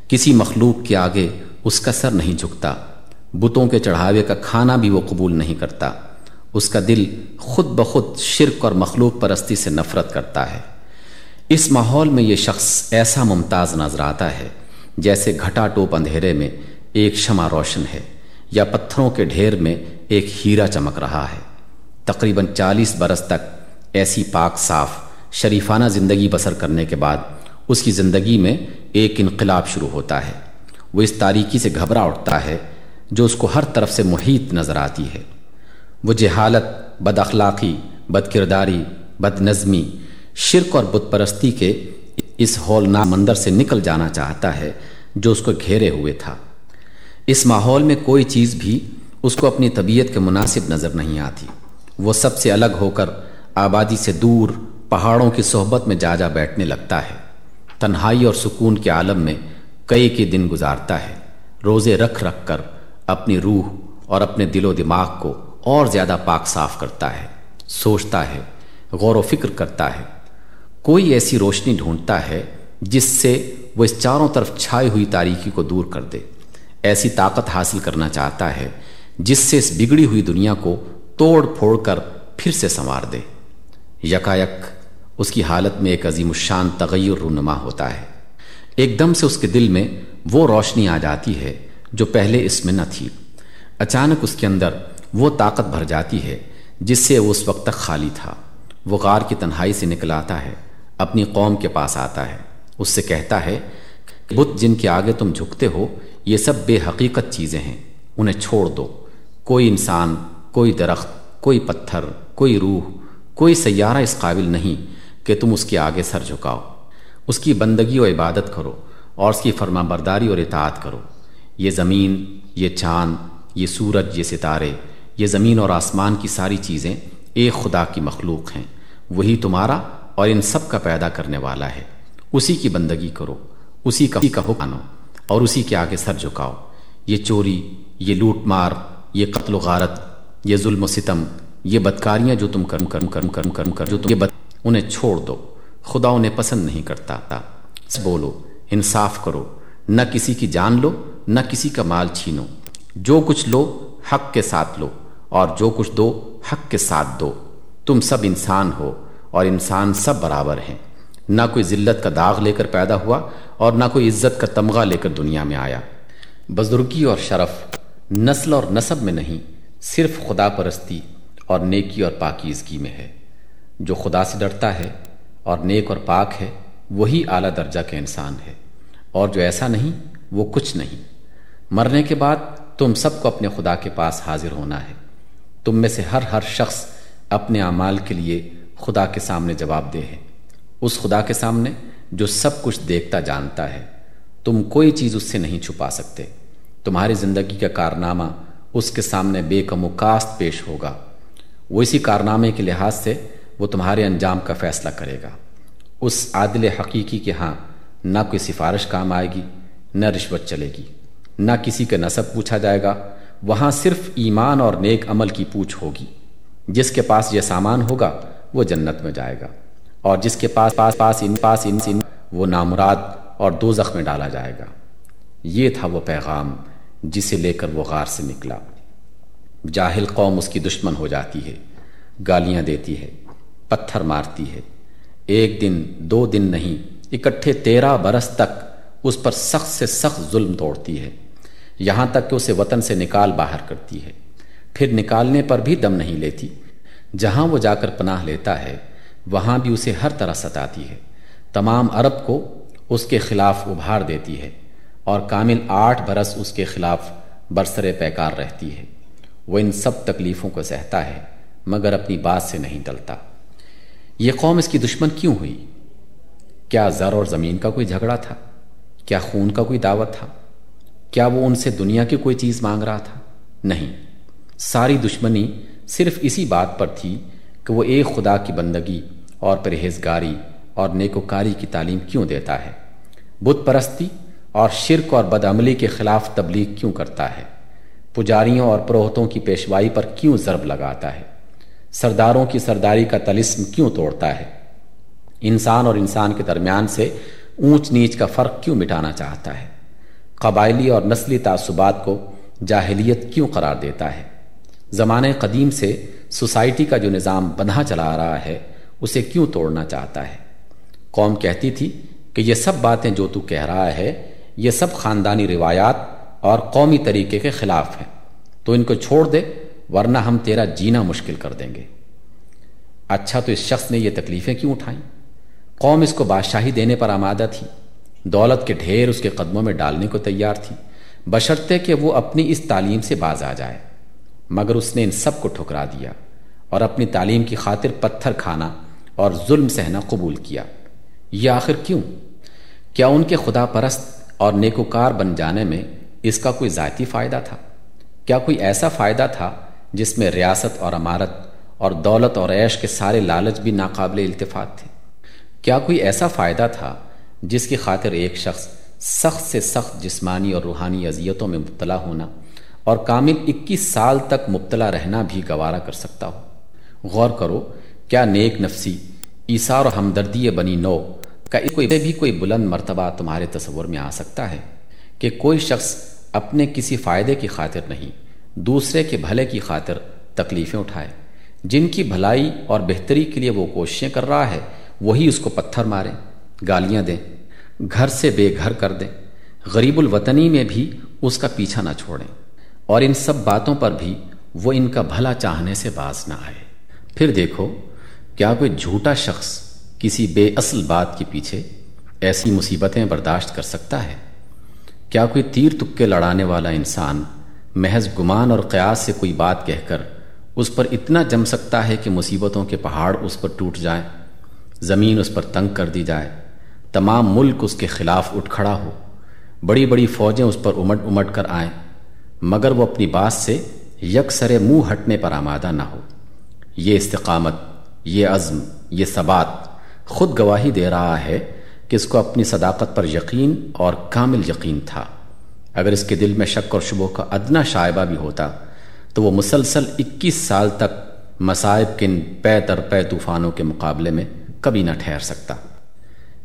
کسی مخلوق کے آگے اس کا سر نہیں جھکتا۔ بتوں کے چڑھاوے کا کھانا بھی وہ قبول نہیں کرتا۔ اس کا دل خود بخود شرک اور مخلوق پرستی سے نفرت کرتا ہے۔ اس ماحول میں یہ شخص ایسا ممتاز نظر آتا ہے جیسے گھٹا ٹوپ اندھیرے میں ایک شمع روشن ہے یا پتھروں کے ڈھیر میں ایک ہیرا چمک رہا ہے۔ تقریباً چالیس برس تک ایسی پاک صاف شریفانہ زندگی بسر کرنے کے بعد اس کی زندگی میں ایک انقلاب شروع ہوتا ہے۔ وہ اس تاریکی سے گھبرا اٹھتا ہے جو اس کو ہر طرف سے محیط نظر آتی ہے۔ وہ جہالت، بد اخلاقی، بد کرداری، بد نظمی، شرک اور بت پرستی کے اس ہولنا مندر سے نکل جانا چاہتا ہے جو اس کو گھیرے ہوئے تھا۔ اس ماحول میں کوئی چیز بھی اس کو اپنی طبیعت کے مناسب نظر نہیں آتی۔ وہ سب سے الگ ہو کر آبادی سے دور پہاڑوں کی صحبت میں جا جا بیٹھنے لگتا ہے۔ تنہائی اور سکون کے عالم میں کئی کے دن گزارتا ہے۔ روزے رکھ رکھ کر اپنی روح اور اپنے دل و دماغ کو اور زیادہ پاک صاف کرتا ہے۔ سوچتا ہے، غور و فکر کرتا ہے۔ کوئی ایسی روشنی ڈھونڈتا ہے جس سے وہ اس چاروں طرف چھائی ہوئی تاریکی کو دور کر دے۔ ایسی طاقت حاصل کرنا چاہتا ہے جس سے اس بگڑی ہوئی دنیا کو توڑ پھوڑ کر پھر سے سنوار دے۔ یکایک اس کی حالت میں ایک عظیم الشان تغیر رونما ہوتا ہے۔ ایک دم سے اس کے دل میں وہ روشنی آ جاتی ہے جو پہلے اس میں نہ تھی۔ اچانک اس کے اندر وہ طاقت بھر جاتی ہے جس سے وہ اس وقت تک خالی تھا۔ وہ غار کی تنہائی سے نکل آتا ہے، اپنی قوم کے پاس آتا ہے۔ اس سے کہتا ہے کہ بت جن کے آگے تم جھکتے ہو، یہ سب بے حقیقت چیزیں ہیں۔ انہیں چھوڑ دو۔ کوئی انسان، کوئی درخت، کوئی پتھر، کوئی روح، کوئی سیارہ اس قابل نہیں۔ کہ تم اس کے آگے سر جھکاؤ اس کی بندگی و عبادت کرو اور اس کی فرما برداری اور اطاعت کرو یہ زمین یہ چاند یہ سورج یہ ستارے یہ زمین اور آسمان کی ساری چیزیں ایک خدا کی مخلوق ہیں وہی تمہارا اور ان سب کا پیدا کرنے والا ہے اسی کی بندگی کرو اسی کا کا حکم اور اسی کے آگے سر جھکاؤ یہ چوری یہ لوٹ مار یہ قتل و غارت یہ ظلم و ستم یہ بدکاریاں جو تم کرم کرم کرم کرم کرم کر جو تم یہ بد انہیں چھوڑ دو۔ خدا انہیں پسند نہیں کرتا۔ بولو، انصاف کرو۔ نہ کسی کی جان لو، نہ کسی کا مال چھینو۔ جو کچھ لو، حق کے ساتھ لو۔ اور جو کچھ دو، حق کے ساتھ دو۔ تم سب انسان ہو اور انسان سب برابر ہیں۔ نہ کوئی ذلت کا داغ لے کر پیدا ہوا اور نہ کوئی عزت کا تمغہ لے کر دنیا میں آیا۔ بزرگی اور شرف نسل اور نصب میں نہیں، صرف خدا پرستی اور نیکی اور پاکیزگی میں ہے۔ جو خدا سے ڈرتا ہے اور نیک اور پاک ہے، وہی اعلیٰ درجہ کے انسان ہے۔ اور جو ایسا نہیں، وہ کچھ نہیں۔ مرنے کے بعد تم سب کو اپنے خدا کے پاس حاضر ہونا ہے۔ تم میں سے ہر ہر شخص اپنے اعمال کے لیے خدا کے سامنے جواب دے ہے۔ اس خدا کے سامنے جو سب کچھ دیکھتا جانتا ہے۔ تم کوئی چیز اس سے نہیں چھپا سکتے۔ تمہاری زندگی کا کارنامہ اس کے سامنے بے کم و کاست پیش ہوگا۔ وہ اسی کارنامے کے لحاظ سے وہ تمہارے انجام کا فیصلہ کرے گا۔ اس عادل حقیقی کے ہاں نہ کوئی سفارش کام آئے گی، نہ رشوت چلے گی، نہ کسی کا نصب پوچھا جائے گا۔ وہاں صرف ایمان اور نیک عمل کی پوچھ ہوگی۔ جس کے پاس یہ سامان ہوگا، وہ جنت میں جائے گا۔ اور جس کے پاس پاس پاس ان پاس ان سن وہ نامراد اور دو میں ڈالا جائے گا۔ یہ تھا وہ پیغام جسے لے کر وہ غار سے نکلا۔ جاہل قوم اس کی دشمن ہو جاتی ہے، گالیاں دیتی ہے۔ پتھر مارتی ہے۔ ایک دن، دو دن نہیں، اکٹھے تیرہ برس تک اس پر سخت سے سخت ظلم توڑتی ہے۔ یہاں تک کہ اسے وطن سے نکال باہر کرتی ہے۔ پھر نکالنے پر بھی دم نہیں لیتی۔ جہاں وہ جا کر پناہ لیتا ہے، وہاں بھی اسے ہر طرح ستاتی ہے۔ تمام عرب کو اس کے خلاف ابھار دیتی ہے اور کامل آٹھ برس اس کے خلاف برسر پیکار رہتی ہے۔ وہ ان سب تکلیفوں کو سہتا ہے، مگر اپنی بات سے نہیں ٹلتا یہ قوم اس کی دشمن کیوں ہوئی؟ کیا زر اور زمین کا کوئی جھگڑا تھا؟ کیا خون کا کوئی دعوت تھا؟ کیا وہ ان سے دنیا کی کوئی چیز مانگ رہا تھا؟ نہیں، ساری دشمنی صرف اسی بات پر تھی کہ وہ ایک خدا کی بندگی اور پرہیزگاری اور نیکوکاری کی تعلیم کیوں دیتا ہے؟ بت پرستی اور شرک اور بدعملی کے خلاف تبلیغ کیوں کرتا ہے؟ پجاریوں اور پروہتوں کی پیشوائی پر کیوں ضرب لگاتا ہے؟ سرداروں کی سرداری کا تلسم کیوں توڑتا ہے؟ انسان اور انسان کے درمیان سے اونچ نیچ کا فرق کیوں مٹانا چاہتا ہے؟ قبائلی اور نسلی تعصبات کو جاہلیت کیوں قرار دیتا ہے؟ زمانے قدیم سے سوسائٹی کا جو نظام بندھا چلا آ رہا ہے، اسے کیوں توڑنا چاہتا ہے؟ قوم کہتی تھی کہ یہ سب باتیں جو تو کہہ رہا ہے، یہ سب خاندانی روایات اور قومی طریقے کے خلاف ہیں۔ تو ان کو چھوڑ دے ورنہ ہم تیرا جینا مشکل کر دیں گے۔ اچھا تو اس شخص نے یہ تکلیفیں کیوں اٹھائیں؟ قوم اس کو بادشاہی دینے پر آمادہ تھی۔ دولت کے ڈھیر اس کے قدموں میں ڈالنے کو تیار تھی۔ بشرطے کہ وہ اپنی اس تعلیم سے باز آ جائے۔ مگر اس نے ان سب کو ٹھکرا دیا اور اپنی تعلیم کی خاطر پتھر کھانا اور ظلم سہنا قبول کیا۔ یہ آخر کیوں؟ کیا ان کے خدا پرست اور نیکوکار بن جانے میں اس کا کوئی ذاتی فائدہ تھا؟ کیا کوئی ایسا فائدہ تھا جس میں ریاست اور امارت اور دولت اور عیش کے سارے لالچ بھی ناقابل التفات تھے۔ کیا کوئی ایسا فائدہ تھا جس کی خاطر ایک شخص سخت سے سخت جسمانی اور روحانی اذیتوں میں مبتلا ہونا اور کامل اکیس سال تک مبتلا رہنا بھی گوارا کر سکتا ہو؟ غور کرو، کیا نیک نفسی ایسار و ہمدردی بنی نو کا کوئی بھی کوئی بلند مرتبہ تمہارے تصور میں آ سکتا ہے کہ کوئی شخص اپنے کسی فائدے کی خاطر نہیں؟ دوسرے کے بھلے کی خاطر تکلیفیں اٹھائے۔ جن کی بھلائی اور بہتری کے لیے وہ کوششیں کر رہا ہے، وہی اس کو پتھر ماریں گالیاں دیں، گھر سے بے گھر کر دیں۔ غریب الوطنی میں بھی اس کا پیچھا نہ چھوڑیں۔ اور ان سب باتوں پر بھی وہ ان کا بھلا چاہنے سے باز نہ آئے۔ پھر دیکھو، کیا کوئی جھوٹا شخص کسی بے اصل بات کے پیچھے ایسی مصیبتیں برداشت کر سکتا ہے؟ کیا کوئی تیر تکے لڑانے والا انسان محض گمان اور قیاس سے کوئی بات کہہ کر اس پر اتنا جم سکتا ہے کہ مصیبتوں کے پہاڑ اس پر ٹوٹ جائیں، زمین اس پر تنگ کر دی جائے، تمام ملک اس کے خلاف اٹھ کھڑا ہو، بڑی بڑی فوجیں اس پر امٹ امٹ کر آئیں، مگر وہ اپنی بات سے یک سرے منہ ہٹنے پر آمادہ نہ ہو۔ یہ استقامت، یہ عزم، یہ ثبات خود گواہی دے رہا ہے کہ اس کو اپنی صداقت پر یقین اور کامل یقین تھا۔ اگر اس کے دل میں شک اور شبوں کا ادنا شائبہ بھی ہوتا، تو وہ مسلسل اکیس سال تک مصائب کن پے در پے طوفانوں کے مقابلے میں کبھی نہ ٹھہر سکتا۔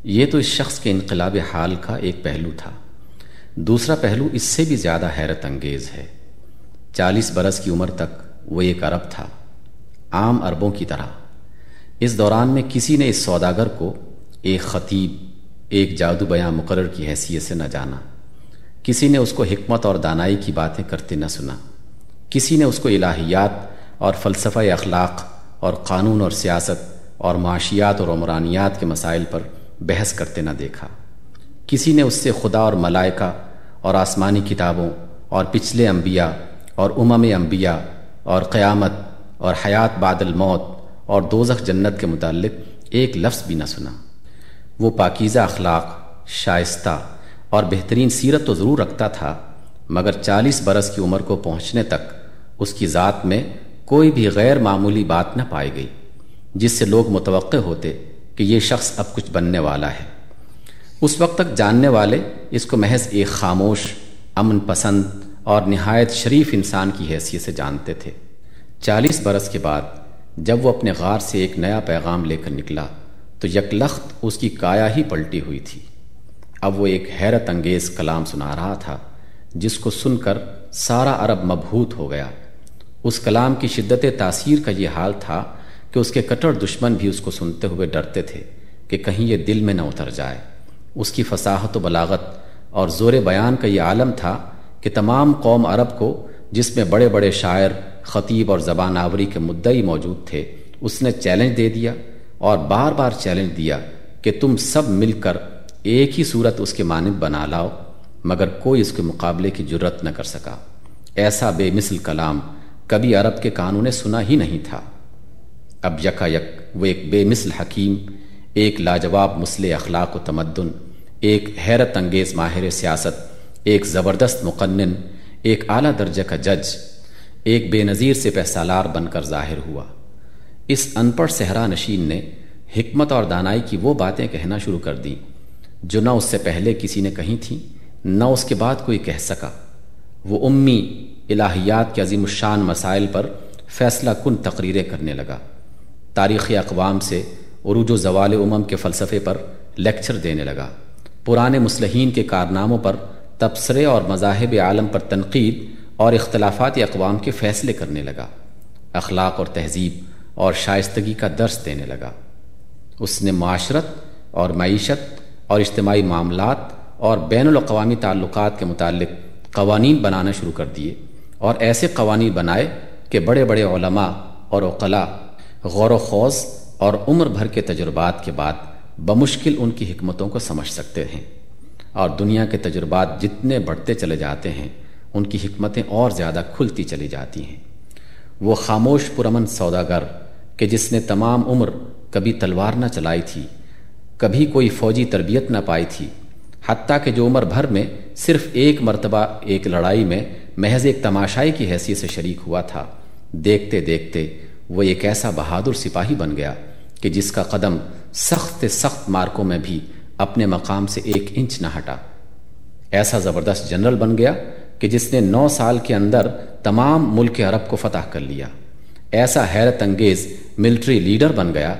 یہ تو اس شخص کے انقلاب حال کا ایک پہلو تھا۔ دوسرا پہلو اس سے بھی زیادہ حیرت انگیز ہے۔ چالیس برس کی عمر تک وہ ایک عرب تھا، عام عربوں کی طرح۔ اس دوران میں کسی نے اس سوداگر کو ایک خطیب، ایک جادو بیاں مقرر کی حیثیت سے نہ جانا۔ کسی نے اس کو حکمت اور دانائی کی باتیں کرتے نہ سنا۔ کسی نے اس کو الہیات اور فلسفہ اخلاق اور قانون اور سیاست اور معاشیات اور عمرانیات کے مسائل پر بحث کرتے نہ دیکھا۔ کسی نے اس سے خدا اور ملائکہ اور آسمانی کتابوں اور پچھلے انبیاء اور امم انبیاء اور قیامت اور حیات بعد الموت اور دوزخ جنت کے متعلق ایک لفظ بھی نہ سنا۔ وہ پاکیزہ اخلاق، شائستہ اور بہترین سیرت تو ضرور رکھتا تھا، مگر چالیس برس کی عمر کو پہنچنے تک اس کی ذات میں کوئی بھی غیر معمولی بات نہ پائی گئی، جس سے لوگ متوقع ہوتے کہ یہ شخص اب کچھ بننے والا ہے۔ اس وقت تک جاننے والے اس کو محض ایک خاموش، امن پسند اور نہایت شریف انسان کی حیثیت سے جانتے تھے۔ چالیس برس کے بعد جب وہ اپنے غار سے ایک نیا پیغام لے کر نکلا، تو یک لخت اس کی کایا ہی پلٹی ہوئی تھی۔ اب وہ ایک حیرت انگیز کلام سنا رہا تھا، جس کو سن کر سارا عرب مبہوت ہو گیا۔ اس کلام کی شدت تاثیر کا یہ حال تھا کہ اس کے کٹر دشمن بھی اس کو سنتے ہوئے ڈرتے تھے کہ کہیں یہ دل میں نہ اتر جائے۔ اس کی فصاحت و بلاغت اور زور بیان کا یہ عالم تھا کہ تمام قوم عرب کو، جس میں بڑے بڑے شاعر، خطیب اور زبان آوری کے مدعی موجود تھے، اس نے چیلنج دے دیا اور بار بار چیلنج دیا کہ تم سب مل کر ایک ہی صورت اس کے مانند بنا لاؤ، مگر کوئی اس کے مقابلے کی جرت نہ کر سکا۔ ایسا بے مثل کلام کبھی عرب کے کانوں نے سنا ہی نہیں تھا۔ اب یکا یک وہ ایک بے مثل حکیم، ایک لاجواب مسلح اخلاق و تمدن، ایک حیرت انگیز ماہر سیاست، ایک زبردست مقنن، ایک اعلیٰ درجہ کا جج، ایک بے نظیر سے پیسالار بن کر ظاہر ہوا۔ اس ان پڑھ صحرا نشین نے حکمت اور دانائی کی وہ باتیں کہنا شروع کر دیں۔ جو نہ اس سے پہلے کسی نے کہیں تھیں نہ اس کے بعد کوئی کہہ سکا۔ وہ امی الہیات کے عظیم الشان مسائل پر فیصلہ کن تقریریں کرنے لگا۔ تاریخی اقوام سے عروج و زوال امم کے فلسفے پر لیکچر دینے لگا۔ پرانے مسلحین کے کارناموں پر تبصرے اور مذاہب عالم پر تنقید اور اختلافات اقوام کے فیصلے کرنے لگا۔ اخلاق اور تہذیب اور شائستگی کا درس دینے لگا۔ اس نے معاشرت اور معیشت اور اجتماعی معاملات اور بین الاقوامی تعلقات کے متعلق قوانین بنانا شروع کر دیے اور ایسے قوانین بنائے کہ بڑے بڑے علماء اور اقلاء غور و خوض اور عمر بھر کے تجربات کے بعد بمشکل ان کی حکمتوں کو سمجھ سکتے ہیں اور دنیا کے تجربات جتنے بڑھتے چلے جاتے ہیں، ان کی حکمتیں اور زیادہ کھلتی چلی جاتی ہیں۔ وہ خاموش پرامن سوداگر کہ جس نے تمام عمر کبھی تلوار نہ چلائی تھی کبھی کوئی فوجی تربیت نہ پائی تھی، حتیٰ کہ جو عمر بھر میں صرف ایک مرتبہ ایک لڑائی میں محض ایک تماشائی کی حیثیت سے شریک ہوا تھا۔ دیکھتے دیکھتے وہ ایک ایسا بہادر سپاہی بن گیا کہ جس کا قدم سخت سخت مارکوں میں بھی اپنے مقام سے ایک انچ نہ ہٹا۔ ایسا زبردست جنرل بن گیا کہ جس نے نو سال کے اندر تمام ملک عرب کو فتح کر لیا۔ ایسا حیرت انگیز ملٹری لیڈر بن گیا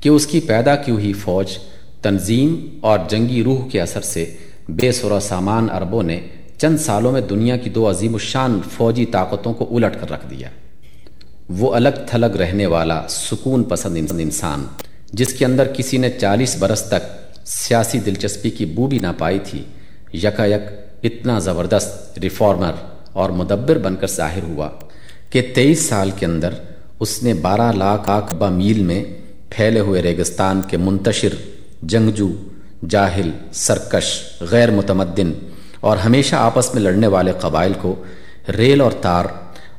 کہ اس کی پیدا کی ہوئی فوج تنظیم اور جنگی روح کے اثر سے بے سر و سامان عربوں نے چند سالوں میں دنیا کی دو عظیم الشان فوجی طاقتوں کو الٹ کر رکھ دیا۔ وہ الگ تھلگ رہنے والا، سکون پسند انسان جس کے اندر کسی نے چالیس برس تک سیاسی دلچسپی کی بو بھی نہ پائی تھی یکا یک اتنا زبردست ریفارمر اور مدبر بن کر ظاہر ہوا کہ تیئیس سال کے اندر اس نے بارہ لاکھ آکبہ میل میں پھیلے ہوئے ریگستان کے منتشر جنگجو، جاہل، سرکش، غیر متمدن اور ہمیشہ آپس میں لڑنے والے قبائل کو ریل اور تار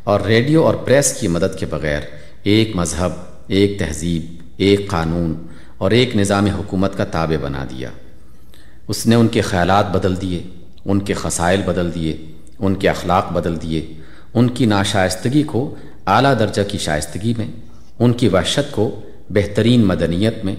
اور ریڈیو اور پریس کی مدد کے بغیر ایک مذہب، ایک تہذیب، ایک قانون اور ایک نظام حکومت کا تابع بنا دیا۔ اس نے ان کے خیالات بدل دیے، ان کے خسائل بدل دیے، ان کے اخلاق بدل دیے۔ ان کی ناشائستگی کو اعلیٰ درجہ کی شائستگی میں، ان کی وحشت کو بہترین مدنیت میں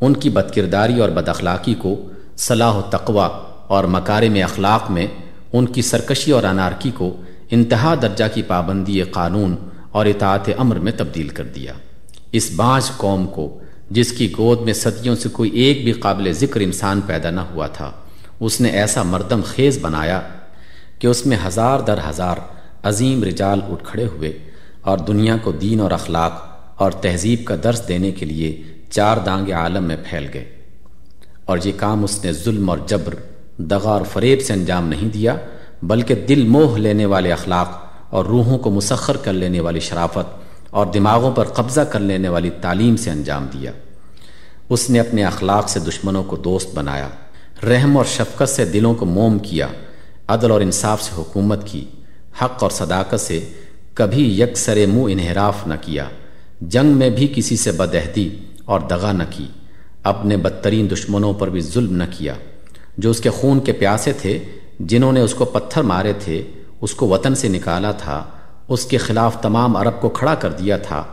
ان کی بد کرداری اور بد اخلاقی کو صلاح و تقوی اور مکارم اخلاق میں ان کی سرکشی اور انارکی کو انتہا درجہ کی پابندی قانون اور اطاعت امر میں تبدیل کر دیا۔ اس بانج قوم کو، جس کی گود میں صدیوں سے کوئی ایک بھی قابل ذکر انسان پیدا نہ ہوا تھا، اس نے ایسا مردم خیز بنایا کہ اس میں ہزار در ہزار عظیم رجال اٹھ کھڑے ہوئے اور دنیا کو دین اور اخلاق اور تہذیب کا درس دینے کے لیے چار دانگ عالم میں پھیل گئے۔ اور یہ کام اس نے ظلم اور جبر، دغا اور فریب سے انجام نہیں دیا، بلکہ دل موہ لینے والے اخلاق اور روحوں کو مسخر کر لینے والی شرافت اور دماغوں پر قبضہ کر لینے والی تعلیم سے انجام دیا۔ اس نے اپنے اخلاق سے دشمنوں کو دوست بنایا، رحم اور شفقت سے دلوں کو موم کیا، عدل اور انصاف سے حکومت کی، حق اور صداقت سے کبھی یک سر منہ انحراف نہ کیا۔ جنگ میں بھی کسی سے بدہدی اور دغا نہ کی۔ اپنے بدترین دشمنوں پر بھی ظلم نہ کیا۔ جو اس کے خون کے پیاسے تھے، جنہوں نے اس کو پتھر مارے تھے، اس کو وطن سے نکالا تھا، اس کے خلاف تمام عرب کو کھڑا کر دیا تھا۔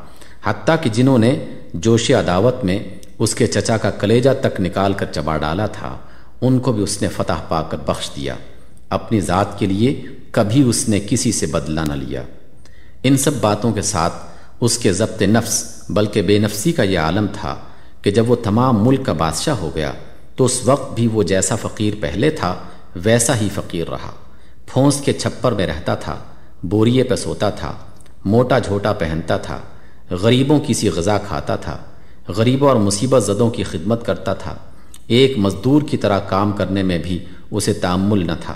حتیٰ کہ جنہوں نے جوش عداوت میں اس کے چچا کا کلیجہ تک نکال کر چبا ڈالا تھا، ان کو بھی اس نے فتح پا کر بخش دیا۔ اپنی ذات کے لیے کبھی اس نے کسی سے بدلہ نہ لیا۔ ان سب باتوں کے ساتھ اس کے ضبط نفس، بلکہ بے نفسی کا یہ عالم تھا کہ جب وہ تمام ملک کا بادشاہ ہو گیا، تو اس وقت بھی وہ جیسا فقیر پہلے تھا، ویسا ہی فقیر رہا۔ پھونس کے چھپر میں رہتا تھا، بوریے پہ سوتا تھا، موٹا جھوٹا پہنتا تھا، غریبوں کی سی غذا کھاتا تھا، غریبوں اور مصیبت زدوں کی خدمت کرتا تھا۔ ایک مزدور کی طرح کام کرنے میں بھی اسے تعمل نہ تھا۔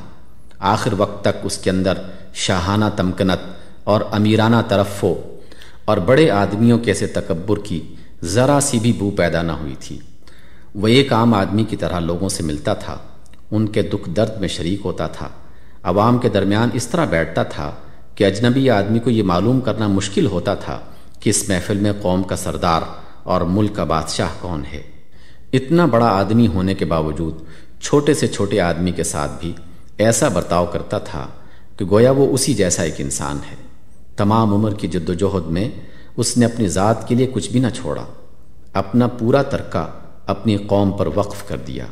آخر وقت تک اس کے اندر شاہانہ تمکنت اور امیرانہ طرفوں اور بڑے آدمیوں کے ایسے تکبر کی ذرا سی بھی بو پیدا نہ ہوئی تھی۔ وہ ایک عام آدمی کی طرح لوگوں سے ملتا تھا، ان کے دکھ درد میں شریک ہوتا تھا۔ عوام کے درمیان اس طرح بیٹھتا تھا کہ اجنبی آدمی کو یہ معلوم کرنا مشکل ہوتا تھا کہ اس محفل میں قوم کا سردار اور ملک کا بادشاہ کون ہے۔ اتنا بڑا آدمی ہونے کے باوجود چھوٹے سے چھوٹے آدمی کے ساتھ بھی ایسا برتاؤ کرتا تھا کہ گویا وہ اسی جیسا ایک انسان ہے۔ تمام عمر کی جد و جہد میں اس نے اپنی ذات کے لیے کچھ بھی نہ چھوڑا۔ اپنا پورا ترکہ اپنی قوم پر وقف کر دیا۔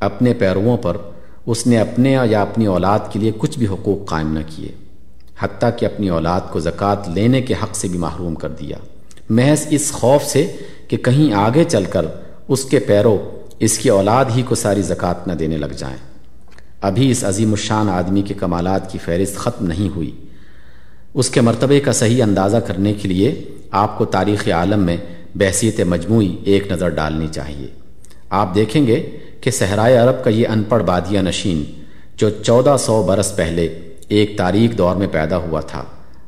اپنے پیرووں پر اس نے اپنے یا اپنی اولاد کے لیے کچھ بھی حقوق قائم نہ کیے۔ حتیٰ کہ اپنی اولاد کو زکوٰۃ لینے کے حق سے بھی محروم کر دیا۔ محض اس خوف سے کہ کہیں آگے چل کر اس کے پیرو، اس کی اولاد ہی کو ساری زکوٰۃ نہ دینے لگ جائیں۔ ابھی اس عظیم الشان آدمی کے کمالات کی فہرست ختم نہیں ہوئی۔ اس کے مرتبے کا صحیح اندازہ کرنے کے لیے آپ کو تاریخ عالم میں بحثیت مجموعی ایک نظر ڈالنی چاہیے۔ آپ دیکھیں گے کہ صحرائے عرب کا یہ ان پڑھ بادیہ نشین جو چودہ سو برس پہلے ایک تاریخ دور میں پیدا ہوا تھا،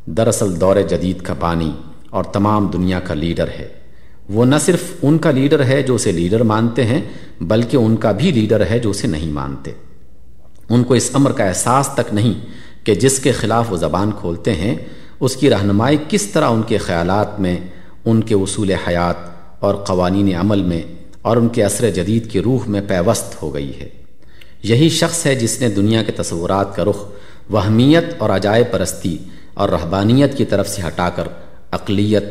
دراصل دور جدید کا پانی اور تمام دنیا کا لیڈر ہے۔ وہ نہ صرف ان کا لیڈر ہے جو اسے لیڈر مانتے ہیں، بلکہ ان کا بھی لیڈر ہے جو اسے نہیں مانتے۔ ان کو اس امر کا احساس تک نہیں کہ جس کے خلاف وہ زبان کھولتے ہیں، اس کی رہنمائی کس طرح ان کے خیالات میں، ان کے اصول حیات اور قوانین عمل میں اور ان کے عصر جدید کی روح میں پیوست ہو گئی ہے۔ یہی شخص ہے جس نے دنیا کے تصورات کا رخ، وہمیت اور عجائب پرستی اور رہبانیت کی طرف سے ہٹا کر اقلیت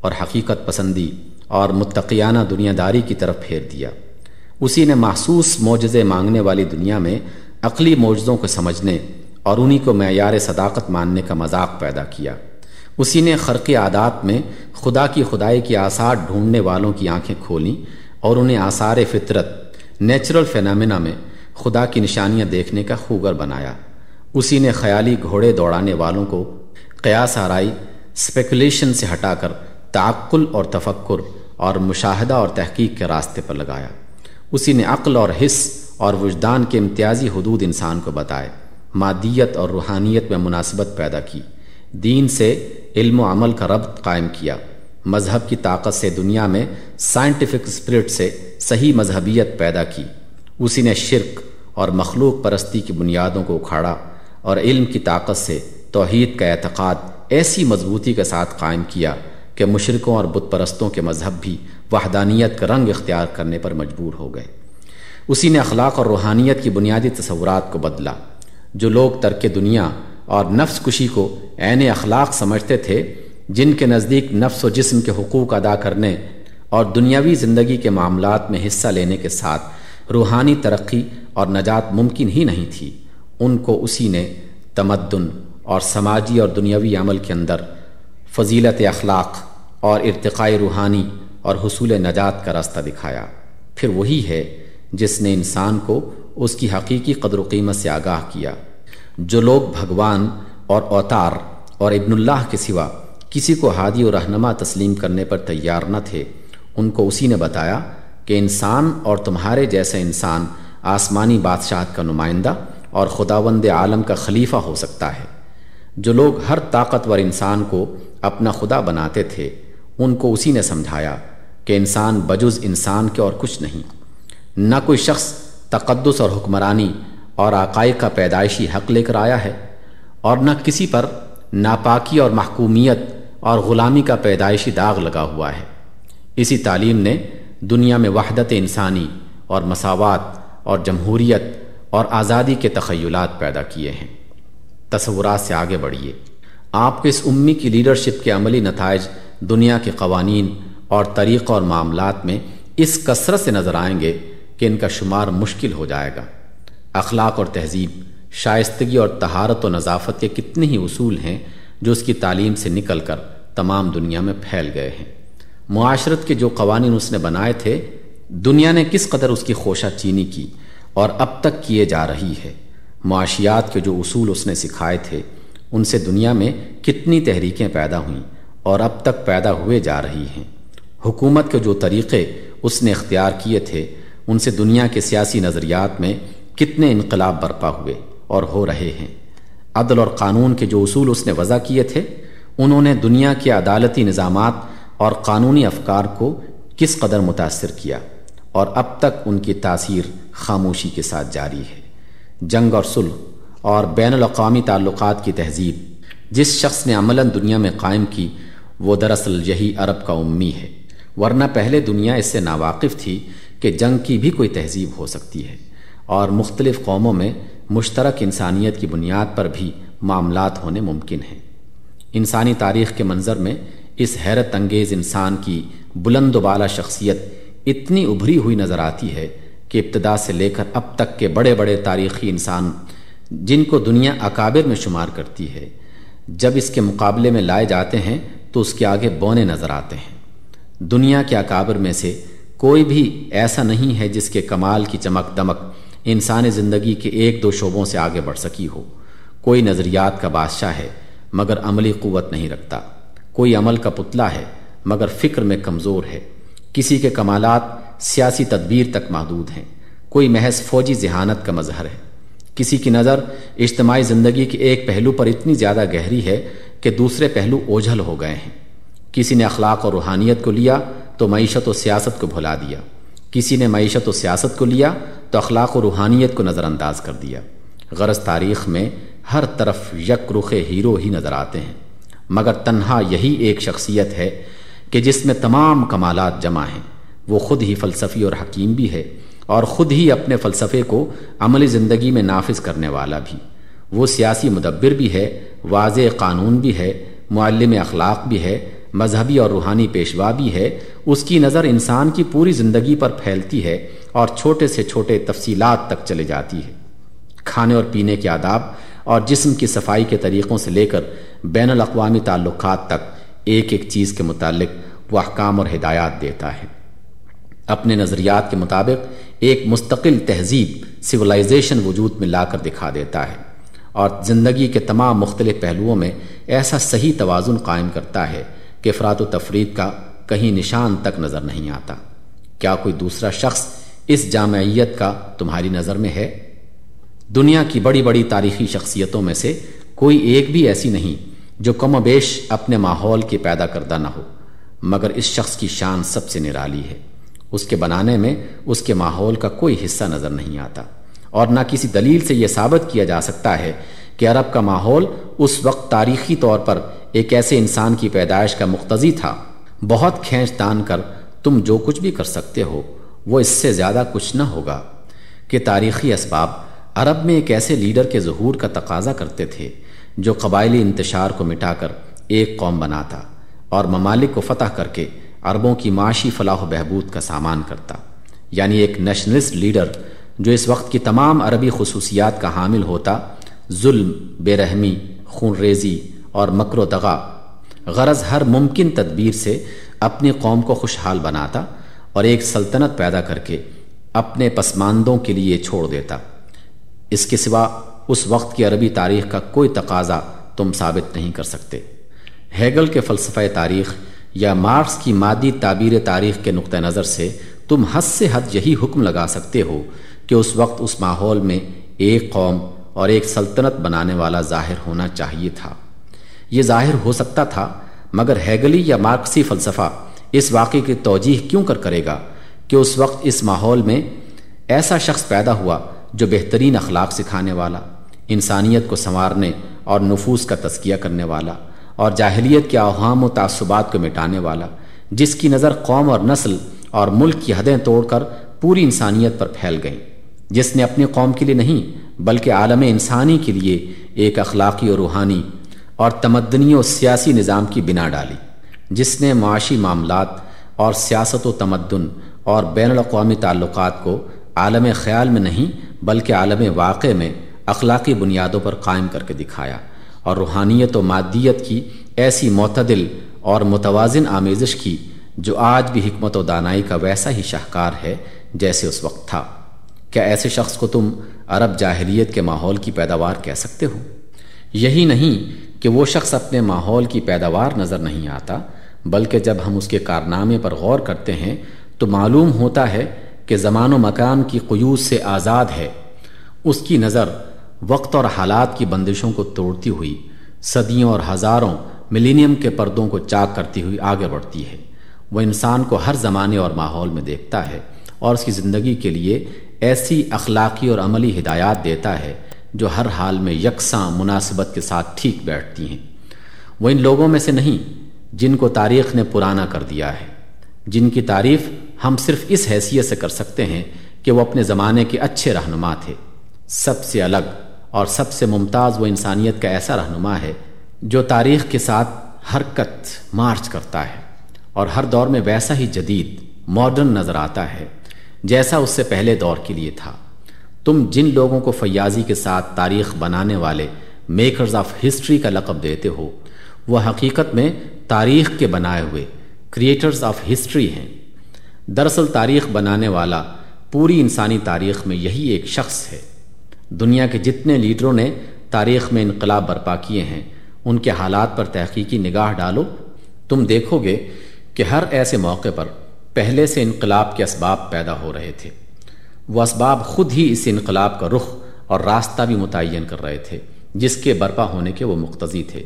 اور حقیقت پسندی اور متقیانہ دنیا داری کی طرف پھیر دیا۔ اسی نے محسوس معجزے مانگنے والی دنیا میں عقلی معجزوں کو سمجھنے اور انہی کو معیار صداقت ماننے کا مذاق پیدا کیا۔ اسی نے خرق عادات میں خدا کی خدائی کی آثار ڈھونڈنے والوں کی آنکھیں کھولیں اور انہیں آثار فطرت، نیچرل فینامنا میں خدا کی نشانیاں دیکھنے کا خوگر بنایا۔ اسی نے خیالی گھوڑے دوڑانے والوں کو قیاس آرائی اسپیکولیشن سے ہٹا کر تعقل اور تفکر اور مشاہدہ اور تحقیق کے راستے پر لگایا۔ اسی نے عقل اور حص اور وجدان کے امتیازی حدود انسان کو بتائے۔ مادیت اور روحانیت میں مناسبت پیدا کی۔ دین سے علم و عمل کا ربط قائم کیا۔ مذہب کی طاقت سے دنیا میں سائنٹیفک اسپرٹ سے صحیح مذہبیت پیدا کی۔ اسی نے شرک اور مخلوق پرستی کی بنیادوں کو اکھاڑا اور علم کی طاقت سے توحید کا اعتقاد ایسی مضبوطی کے ساتھ قائم کیا کہ مشرقوں اور بت پرستوں کے مذہب بھی وحدانیت کا رنگ اختیار کرنے پر مجبور ہو گئے۔ اسی نے اخلاق اور روحانیت کی بنیادی تصورات کو بدلا۔ جو لوگ ترک دنیا اور نفس کشی کو عین اخلاق سمجھتے تھے، جن کے نزدیک نفس و جسم کے حقوق ادا کرنے اور دنیاوی زندگی کے معاملات میں حصہ لینے کے ساتھ روحانی ترقی اور نجات ممکن ہی نہیں تھی، ان کو اسی نے تمدن اور سماجی اور دنیاوی عمل کے اندر فضیلت اخلاق اور ارتقاء روحانی اور حصول نجات کا راستہ دکھایا۔ پھر وہی ہے جس نے انسان کو اس کی حقیقی قدر و قیمت سے آگاہ کیا۔ جو لوگ بھگوان اور اوتار اور ابن اللہ کے سوا کسی کو ہادی و رہنما تسلیم کرنے پر تیار نہ تھے، ان کو اسی نے بتایا کہ انسان اور تمہارے جیسے انسان آسمانی بادشاہت کا نمائندہ اور خداوند عالم کا خلیفہ ہو سکتا ہے۔ جو لوگ ہر طاقتور انسان کو اپنا خدا بناتے تھے، ان کو اسی نے سمجھایا کہ انسان بجز انسان کے اور کچھ نہیں۔ نہ کوئی شخص تقدس اور حکمرانی اور عقائق کا پیدائشی حق لے کر آیا ہے اور نہ کسی پر ناپاکی اور محکومیت اور غلامی کا پیدائشی داغ لگا ہوا ہے۔ اسی تعلیم نے دنیا میں وحدت انسانی اور مساوات اور جمہوریت اور آزادی کے تخیلات پیدا کیے ہیں۔ تصورات سے آگے بڑھیے آپ کے اس امی کی لیڈرشپ کے عملی نتائج دنیا کے قوانین اور طریقہ اور معاملات میں اس کثرت سے نظر آئیں گے کہ ان کا شمار مشکل ہو جائے گا۔ اخلاق اور تہذیب، شائستگی اور تہارت و نظافت کے کتنے ہی اصول ہیں جو اس کی تعلیم سے نکل کر تمام دنیا میں پھیل گئے ہیں۔ معاشرت کے جو قوانین اس نے بنائے تھے، دنیا نے کس قدر اس کی خوشہ چینی کی اور اب تک کیے جا رہی ہے۔ معاشیات کے جو اصول اس نے سکھائے تھے، ان سے دنیا میں کتنی تحریکیں پیدا ہوئیں اور اب تک پیدا ہوئے جا رہی ہیں۔ حکومت کے جو طریقے اس نے اختیار کیے تھے ان سے دنیا کے سیاسی نظریات میں کتنے انقلاب برپا ہوئے اور ہو رہے ہیں۔ عدل اور قانون کے جو اصول اس نے وضع کیے تھے، انہوں نے دنیا کے عدالتی نظامات اور قانونی افکار کو کس قدر متاثر کیا اور اب تک ان کی تاثیر خاموشی کے ساتھ جاری ہے۔ جنگ اور صلح اور بین الاقوامی تعلقات کی تہذیب، جس شخص نے عملاً دنیا میں قائم کی، وہ دراصل یہی عرب کا امی ہے۔ ورنہ پہلے دنیا اس سے ناواقف تھی کہ جنگ کی بھی کوئی تہذیب ہو سکتی ہے اور مختلف قوموں میں مشترک انسانیت کی بنیاد پر بھی معاملات ہونے ممکن ہیں۔ انسانی تاریخ کے منظر میں اس حیرت انگیز انسان کی بلند و بالا شخصیت اتنی ابھری ہوئی نظر آتی ہے کہ ابتدا سے لے کر اب تک کے بڑے بڑے تاریخی انسان جن کو دنیا اکابر میں شمار کرتی ہے، جب اس کے مقابلے میں لائے جاتے ہیں تو اس کے آگے بونے نظر آتے ہیں۔ دنیا کے اکابر میں سے کوئی بھی ایسا نہیں ہے جس کے کمال کی چمک دمک انسانی زندگی کے ایک دو شعبوں سے آگے بڑھ سکی ہو۔ کوئی نظریات کا بادشاہ ہے، مگر عملی قوت نہیں رکھتا۔ کوئی عمل کا پتلا ہے، مگر فکر میں کمزور ہے۔ کسی کے کمالات سیاسی تدبیر تک محدود ہیں۔ کوئی محض فوجی ذہانت کا مظہر ہے۔ کسی کی نظر اجتماعی زندگی کے ایک پہلو پر اتنی زیادہ گہری ہے کہ دوسرے پہلو اوجھل ہو گئے ہیں۔ کسی نے اخلاق اور روحانیت کو لیا تو معیشت و سیاست کو بھلا دیا۔ کسی نے معیشت و سیاست کو لیا تو اخلاق و روحانیت کو نظر انداز کر دیا۔ غرض تاریخ میں ہر طرف یک رخ ہیرو ہی نظر آتے ہیں۔ مگر تنہا یہی ایک شخصیت ہے کہ جس میں تمام کمالات جمع ہیں۔ وہ خود ہی فلسفی اور حکیم بھی ہے اور خود ہی اپنے فلسفے کو عملی زندگی میں نافذ کرنے والا بھی۔ وہ سیاسی مدبر بھی ہے، واضح قانون بھی ہے، معلم اخلاق بھی ہے مذہبی اور روحانی پیشوا بھی ہے، اس کی نظر انسان کی پوری زندگی پر پھیلتی ہے اور چھوٹے سے چھوٹے تفصیلات تک چلے جاتی ہے۔ کھانے اور پینے کے آداب اور جسم کی صفائی کے طریقوں سے لے کر بین الاقوامی تعلقات تک ایک ایک چیز کے متعلق وہ احکام اور ہدایات دیتا ہے۔ اپنے نظریات کے مطابق ایک مستقل تہذیب سولائزیشن وجود میں لا کر دکھا دیتا ہے اور زندگی کے تمام مختلف پہلوؤں میں ایسا صحیح توازن قائم کرتا ہے کہ افراد و تفرید کا کہیں نشان تک نظر نہیں آتا۔ کیا کوئی دوسرا شخص اس جامعیت کا تمہاری نظر میں ہے؟ دنیا کی بڑی بڑی تاریخی شخصیتوں میں سے کوئی ایک بھی ایسی نہیں جو کم و بیش اپنے ماحول کی پیدا کردہ نہ ہو، مگر اس شخص کی شان سب سے نرالی ہے۔ اس کے بنانے میں اس کے ماحول کا کوئی حصہ نظر نہیں آتا۔ اور نہ کسی دلیل سے یہ ثابت کیا جا سکتا ہے کہ عرب کا ماحول اس وقت تاریخی طور پر ایک ایسے انسان کی پیدائش کا مقتضی تھا۔ بہت کھینچ تان کر تم جو کچھ بھی کر سکتے ہو، وہ اس سے زیادہ کچھ نہ ہوگا۔ کہ تاریخی اسباب عرب میں ایک ایسے لیڈر کے ظہور کا تقاضا کرتے تھے جو قبائلی انتشار کو مٹا کر ایک قوم بناتا اور ممالک کو فتح کر کے عربوں کی معاشی فلاح و بہبود کا سامان کرتا۔ یعنی ایک نیشنلسٹ لیڈر جو اس وقت کی تمام عربی خصوصیات کا حامل ہوتا، ظلم، بے رحمی خون ریزی اور مکر و دغا۔ غرض ہر ممکن تدبیر سے اپنی قوم کو خوشحال بناتا اور ایک سلطنت پیدا کر کے اپنے پسماندوں کے لیے چھوڑ دیتا۔ اس کے سوا اس وقت کی عربی تاریخ کا کوئی تقاضا تم ثابت نہیں کر سکتے۔ ہیگل کے فلسفہ تاریخ یا مارکس کی مادی تعبیر تاریخ کے نقطہ نظر سے تم حد سے حد یہی حکم لگا سکتے ہو کہ اس وقت اس ماحول میں ایک قوم اور ایک سلطنت بنانے والا ظاہر ہونا چاہیے تھا۔ یہ ظاہر ہو سکتا تھا، مگر ہیگلی یا مارکسی فلسفہ اس واقعے کی توجیح کیوں کر کرے گا کہ اس وقت اس ماحول میں ایسا شخص پیدا ہوا جو بہترین اخلاق سکھانے والا، انسانیت کو سنوارنے اور نفوس کا تذکیہ کرنے والا اور جاہلیت کے اوہام و تعصبات کو مٹانے والا، جس کی نظر قوم اور نسل اور ملک کی حدیں توڑ کر پوری انسانیت پر پھیل گئیں جس نے اپنی قوم کے لیے نہیں، بلکہ عالم انسانی کے لیے ایک اخلاقی اور روحانی اور تمدنی و سیاسی نظام کی بنا ڈالی، جس نے معاشی معاملات اور سیاست و تمدن اور بین الاقوامی تعلقات کو عالم خیال میں نہیں، بلکہ عالم واقع میں اخلاقی بنیادوں پر قائم کر کے دکھایا اور روحانیت و مادیت کی ایسی معتدل اور متوازن آمیزش کی، جو آج بھی حکمت و دانائی کا ویسا ہی شاہکار ہے جیسے اس وقت تھا۔ کیا ایسے شخص کو تم عرب جاہلیت کے ماحول کی پیداوار کہہ سکتے ہو؟ یہی نہیں کہ وہ شخص اپنے ماحول کی پیداوار نظر نہیں آتا، بلکہ جب ہم اس کے کارنامے پر غور کرتے ہیں، تو معلوم ہوتا ہے کہ زمان و مکان کی قیوز سے آزاد ہے۔ اس کی نظر وقت اور حالات کی بندشوں کو توڑتی ہوئی، صدیوں اور ہزاروں ملینیم کے پردوں کو چاک کرتی ہوئی آگے بڑھتی ہے۔ وہ انسان کو ہر زمانے اور ماحول میں دیکھتا ہے اور اس کی زندگی کے لیے ایسی اخلاقی اور عملی ہدایات دیتا ہے جو ہر حال میں یکساں مناسبت کے ساتھ ٹھیک بیٹھتی ہیں۔ وہ ان لوگوں میں سے نہیں جن کو تاریخ نے پرانا کر دیا ہے۔ جن کی تعریف ہم صرف اس حیثیت سے کر سکتے ہیں کہ وہ اپنے زمانے کے اچھے رہنما تھے۔ سب سے الگ اور سب سے ممتاز وہ انسانیت کا ایسا رہنما ہے جو تاریخ کے ساتھ حرکت، مارچ کرتا ہے اور ہر دور میں ویسا ہی جدید ماڈرن نظر آتا ہے، جیسا اس سے پہلے دور کے لیے تھا۔ تم جن لوگوں کو فیاضی کے ساتھ تاریخ بنانے والے میکرز آف ہسٹری کا لقب دیتے ہو، وہ حقیقت میں تاریخ کے بنائے ہوئے کریٹرز آف ہسٹری ہیں۔ دراصل تاریخ بنانے والا پوری انسانی تاریخ میں یہی ایک شخص ہے۔ دنیا کے جتنے لیڈروں نے تاریخ میں انقلاب برپا کیے ہیں، ان کے حالات پر تحقیقی نگاہ ڈالو۔ تم دیکھو گے کہ ہر ایسے موقع پر پہلے سے انقلاب کے اسباب پیدا ہو رہے تھے۔ وہ اسباب خود ہی اس انقلاب کا رخ اور راستہ بھی متعین کر رہے تھے، جس کے برپا ہونے کے وہ مقتضی تھے۔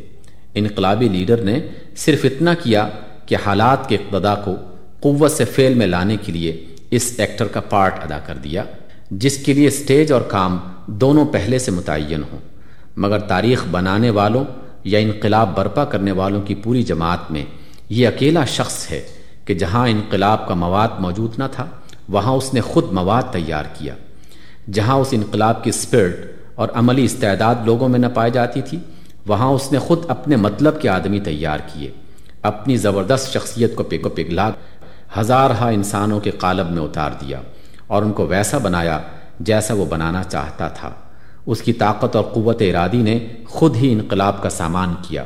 انقلابی لیڈر نے صرف اتنا کیا کہ حالات کے اقتدا کو قوت سے فعل میں لانے کے لیے اس ایکٹر کا پارٹ ادا کر دیا، جس کے لیے سٹیج اور کام دونوں پہلے سے متعین ہوں۔ مگر تاریخ بنانے والوں یا انقلاب برپا کرنے والوں کی پوری جماعت میں یہ اکیلا شخص ہے کہ جہاں انقلاب کا مواد موجود نہ تھا وہاں اس نے خود مواد تیار کیا، جہاں اس انقلاب کی اسپرٹ اور عملی استعداد لوگوں میں نہ پائی جاتی تھی، وہاں اس نے خود اپنے مطلب کے آدمی تیار کیے، اپنی زبردست شخصیت کو پک و پگلا ہزارہ انسانوں کے قالب میں اتار دیا اور ان کو ویسا بنایا جیسا وہ بنانا چاہتا تھا۔ اس کی طاقت اور قوت ارادی نے خود ہی انقلاب کا سامان کیا۔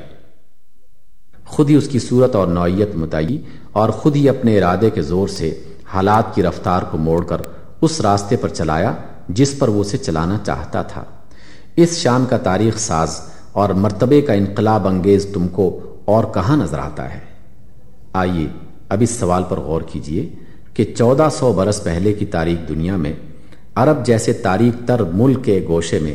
خود ہی اس کی صورت اور نوعیت متعی اور خود ہی اپنے ارادے کے زور سے حالات کی رفتار کو موڑ کر اس راستے پر چلایا جس پر وہ اسے چلانا چاہتا تھا۔ اس شان کا تاریخ ساز اور مرتبے کا انقلاب انگیز تم کو اور کہاں نظر آتا ہے؟ آئیے اب اس سوال پر غور کیجیے کہ چودہ سو برس پہلے کی تاریخ دنیا میں عرب جیسے تاریخ تر ملک کے گوشے میں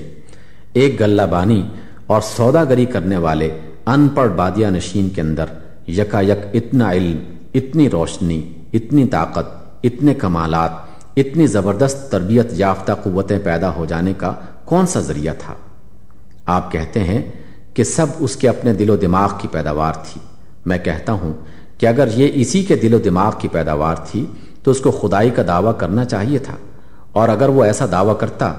ایک گلہ بانی اور سودا گری کرنے والے ان پڑھ بادیا نشین کے اندر یکا یک اتنا علم، اتنی روشنی، اتنی طاقت اتنے کمالات، اتنی زبردست تربیت یافتہ قوتیں پیدا ہو جانے کا کون سا ذریعہ تھا؟ آپ کہتے ہیں کہ سب اس کے اپنے دل و دماغ کی پیداوار تھی۔ میں کہتا ہوں کہ اگر یہ اسی کے دل و دماغ کی پیداوار تھی، تو اس کو خدائی کا دعویٰ کرنا چاہیے تھا۔ اور اگر وہ ایسا دعویٰ کرتا،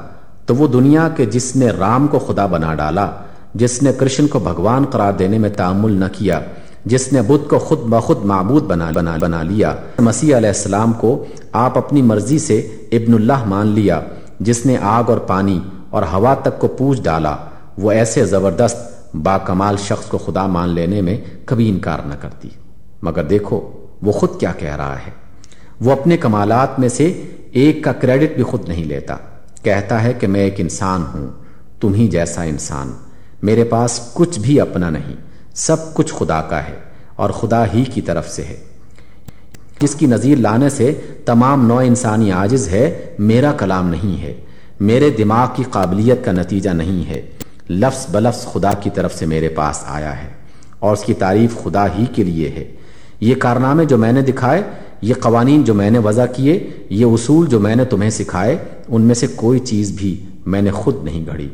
تو وہ دنیا کے جس نے رام کو خدا بنا ڈالا، جس نے کرشن کو بھگوان قرار دینے میں تعمل نہ کیا جس نے بدھ کو خود بخود معبود بنا بنا بنا لیا۔ مسیح علیہ السلام کو آپ اپنی مرضی سے ابن اللہ مان لیا، جس نے آگ اور پانی اور ہوا تک کو پوچھ ڈالا۔ وہ ایسے زبردست، با کمال شخص کو خدا مان لینے میں کبھی انکار نہ کرتی۔ مگر دیکھو، وہ خود کیا کہہ رہا ہے۔ وہ اپنے کمالات میں سے ایک کا کریڈٹ بھی خود نہیں لیتا۔ کہتا ہے کہ میں ایک انسان ہوں، تم ہی جیسا انسان۔ میرے پاس کچھ بھی اپنا نہیں۔ سب کچھ خدا کا ہے اور خدا ہی کی طرف سے ہے۔ جس کی نظیر لانے سے تمام نو انسانی عاجز ہے، میرا کلام نہیں ہے۔ میرے دماغ کی قابلیت کا نتیجہ نہیں ہے۔ لفظ بلفظ خدا کی طرف سے میرے پاس آیا ہے اور اس کی تعریف خدا ہی کے لیے ہے۔ یہ کارنامے جو میں نے دکھائے، یہ قوانین جو میں نے وضع کیے، یہ اصول جو میں نے تمہیں سکھائے، ان میں سے کوئی چیز بھی میں نے خود نہیں گھڑی۔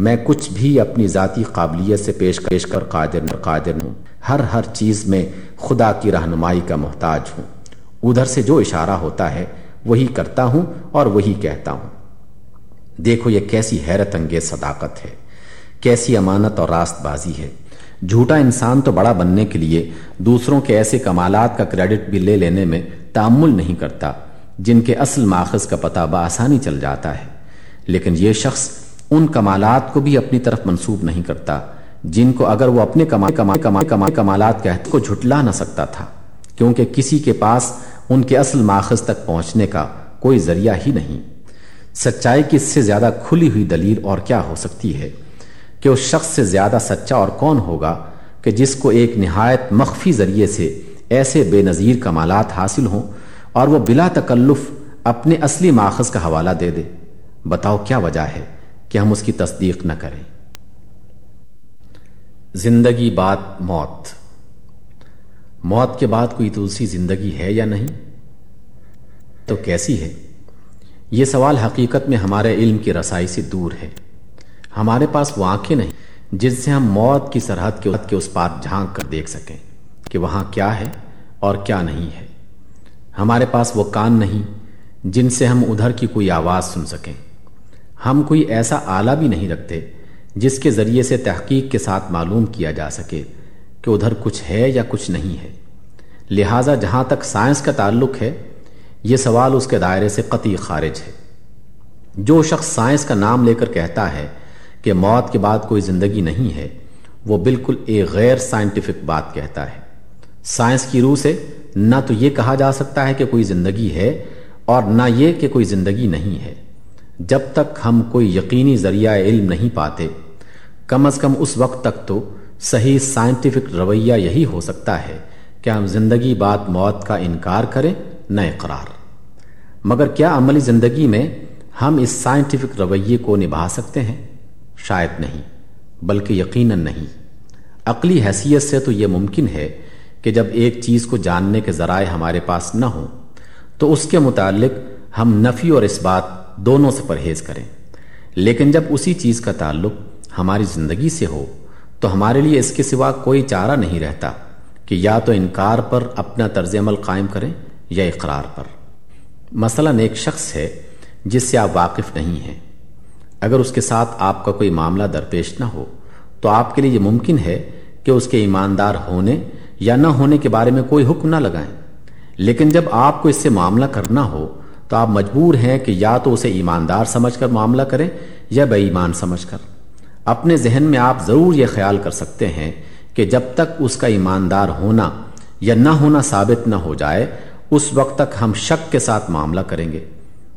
میں کچھ بھی اپنی ذاتی قابلیت سے پیش پیش کر قادر قادر ہوں۔ ہر ہر چیز میں خدا کی رہنمائی کا محتاج ہوں۔ ادھر سے جو اشارہ ہوتا ہے، وہی کرتا ہوں اور وہی کہتا ہوں۔ دیکھو یہ کیسی حیرت انگیز صداقت ہے۔ کیسی امانت اور راست بازی ہے۔ جھوٹا انسان تو بڑا بننے کے لیے دوسروں کے ایسے کمالات کا کریڈٹ بھی لے لینے میں تعمل نہیں کرتا، جن کے اصل ماخذ کا پتہ بآسانی چل جاتا ہے۔ لیکن یہ شخص ان کمالات کو بھی اپنی طرف منسوب نہیں کرتا، جن کو اگر وہ اپنے کمال کمال کمال کمال کمالات کہتے کو جھٹلا نہ سکتا تھا، کیونکہ کسی کے پاس ان کے اصل ماخذ تک پہنچنے کا کوئی ذریعہ ہی نہیں۔ سچائی کی اس سے زیادہ کھلی ہوئی دلیل اور کیا ہو سکتی ہے؟ کہ اس شخص سے زیادہ سچا اور کون ہوگا؟ کہ جس کو ایک نہایت مخفی ذریعے سے ایسے بے نظیر کمالات حاصل ہوں اور وہ بلا تکلف اپنے اصلی ماخذ کا حوالہ دے دے۔ بتاؤ کیا وجہ ہے؟ کہ ہم اس کی تصدیق نہ کریں۔ زندگی بات موت۔ موت کے بعد کوئی دوسری زندگی ہے یا نہیں؟ تو کیسی ہے؟ یہ سوال حقیقت میں ہمارے علم کی رسائی سے دور ہے۔ ہمارے پاس وہ آنکھیں نہیں جن سے ہم موت کی سرحد کے اس پار جھانک کر دیکھ سکیں کہ وہاں کیا ہے اور کیا نہیں ہے۔ ہمارے پاس وہ کان نہیں جن سے ہم ادھر کی کوئی آواز سن سکیں۔ ہم کوئی ایسا آلہ بھی نہیں رکھتے جس کے ذریعے سے تحقیق کے ساتھ معلوم کیا جا سکے کہ ادھر کچھ ہے یا کچھ نہیں ہے۔ لہٰذا جہاں تک سائنس کا تعلق ہے، یہ سوال اس کے دائرے سے قطعی خارج ہے۔ جو شخص سائنس کا نام لے کر کہتا ہے کہ موت کے بعد کوئی زندگی نہیں ہے، وہ بالکل ایک غیر سائنٹیفک بات کہتا ہے۔ سائنس کی روح سے نہ تو یہ کہا جا سکتا ہے کہ کوئی زندگی ہے اور نہ یہ کہ کوئی زندگی نہیں ہے۔ جب تک ہم کوئی یقینی ذریعہ علم نہیں پاتے، کم از کم اس وقت تک تو صحیح سائنٹیفک رویہ یہی ہو سکتا ہے کہ ہم زندگی بعد موت کا انکار کریں، نہ اقرار۔ مگر کیا عملی زندگی میں ہم اس سائنٹیفک رویے کو نبھا سکتے ہیں؟ شاید نہیں، بلکہ یقیناً نہیں۔ عقلی حیثیت سے تو یہ ممکن ہے کہ جب ایک چیز کو جاننے کے ذرائع ہمارے پاس نہ ہوں، تو اس کے متعلق ہم نفی اور اس بات دونوں سے پرہیز کریں۔ لیکن جب اسی چیز کا تعلق ہماری زندگی سے ہو، تو ہمارے لیے اس کے سوا کوئی چارہ نہیں رہتا کہ یا تو انکار پر اپنا طرز عمل قائم کریں یا اقرار پر۔ مثلا ایک شخص ہے جس سے آپ واقف نہیں ہیں۔ اگر اس کے ساتھ آپ کا کوئی معاملہ درپیش نہ ہو، تو آپ کے لیے یہ ممکن ہے کہ اس کے ایماندار ہونے یا نہ ہونے کے بارے میں کوئی حکم نہ لگائیں۔ لیکن جب آپ کو اس سے معاملہ کرنا ہو تو آپ مجبور ہیں کہ یا تو اسے ایماندار سمجھ کر معاملہ کریں یا بے ایمان سمجھ کر۔ اپنے ذہن میں آپ ضرور یہ خیال کر سکتے ہیں کہ جب تک اس کا ایماندار ہونا یا نہ ہونا ثابت نہ ہو جائے، اس وقت تک ہم شک کے ساتھ معاملہ کریں گے۔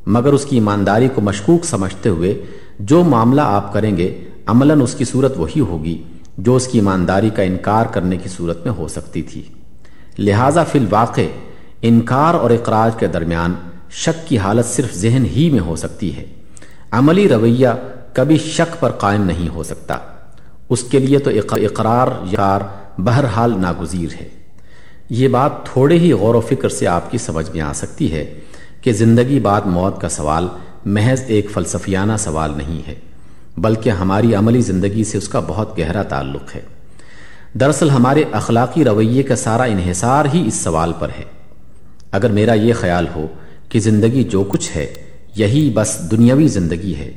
مگر اس کی ایمانداری کو مشکوک سمجھتے ہوئے جو معاملہ آپ کریں گے، عملاً اس کی صورت وہی ہوگی جو اس کی ایمانداری کا انکار کرنے کی صورت میں ہو سکتی تھی۔ لہذا فی الواقع، انکار اور اقراج کے درمیان شک کی حالت صرف ذہن ہی میں ہو سکتی ہے۔ عملی رویہ کبھی شک پر قائم نہیں ہو سکتا۔ اس کے لیے تو اقرار یار بہرحال ناگزیر ہے۔ یہ بات تھوڑے ہی غور و فکر سے آپ کی سمجھ میں آ سکتی ہے کہ زندگی بعد موت کا سوال محض ایک فلسفیانہ سوال نہیں ہے، بلکہ ہماری عملی زندگی سے اس کا بہت گہرا تعلق ہے۔ دراصل ہمارے اخلاقی رویے کا سارا انحصار ہی اس سوال پر ہے۔ اگر میرا یہ خیال ہو کہ زندگی جو کچھ ہے، یہی بس دنیاوی زندگی ہے۔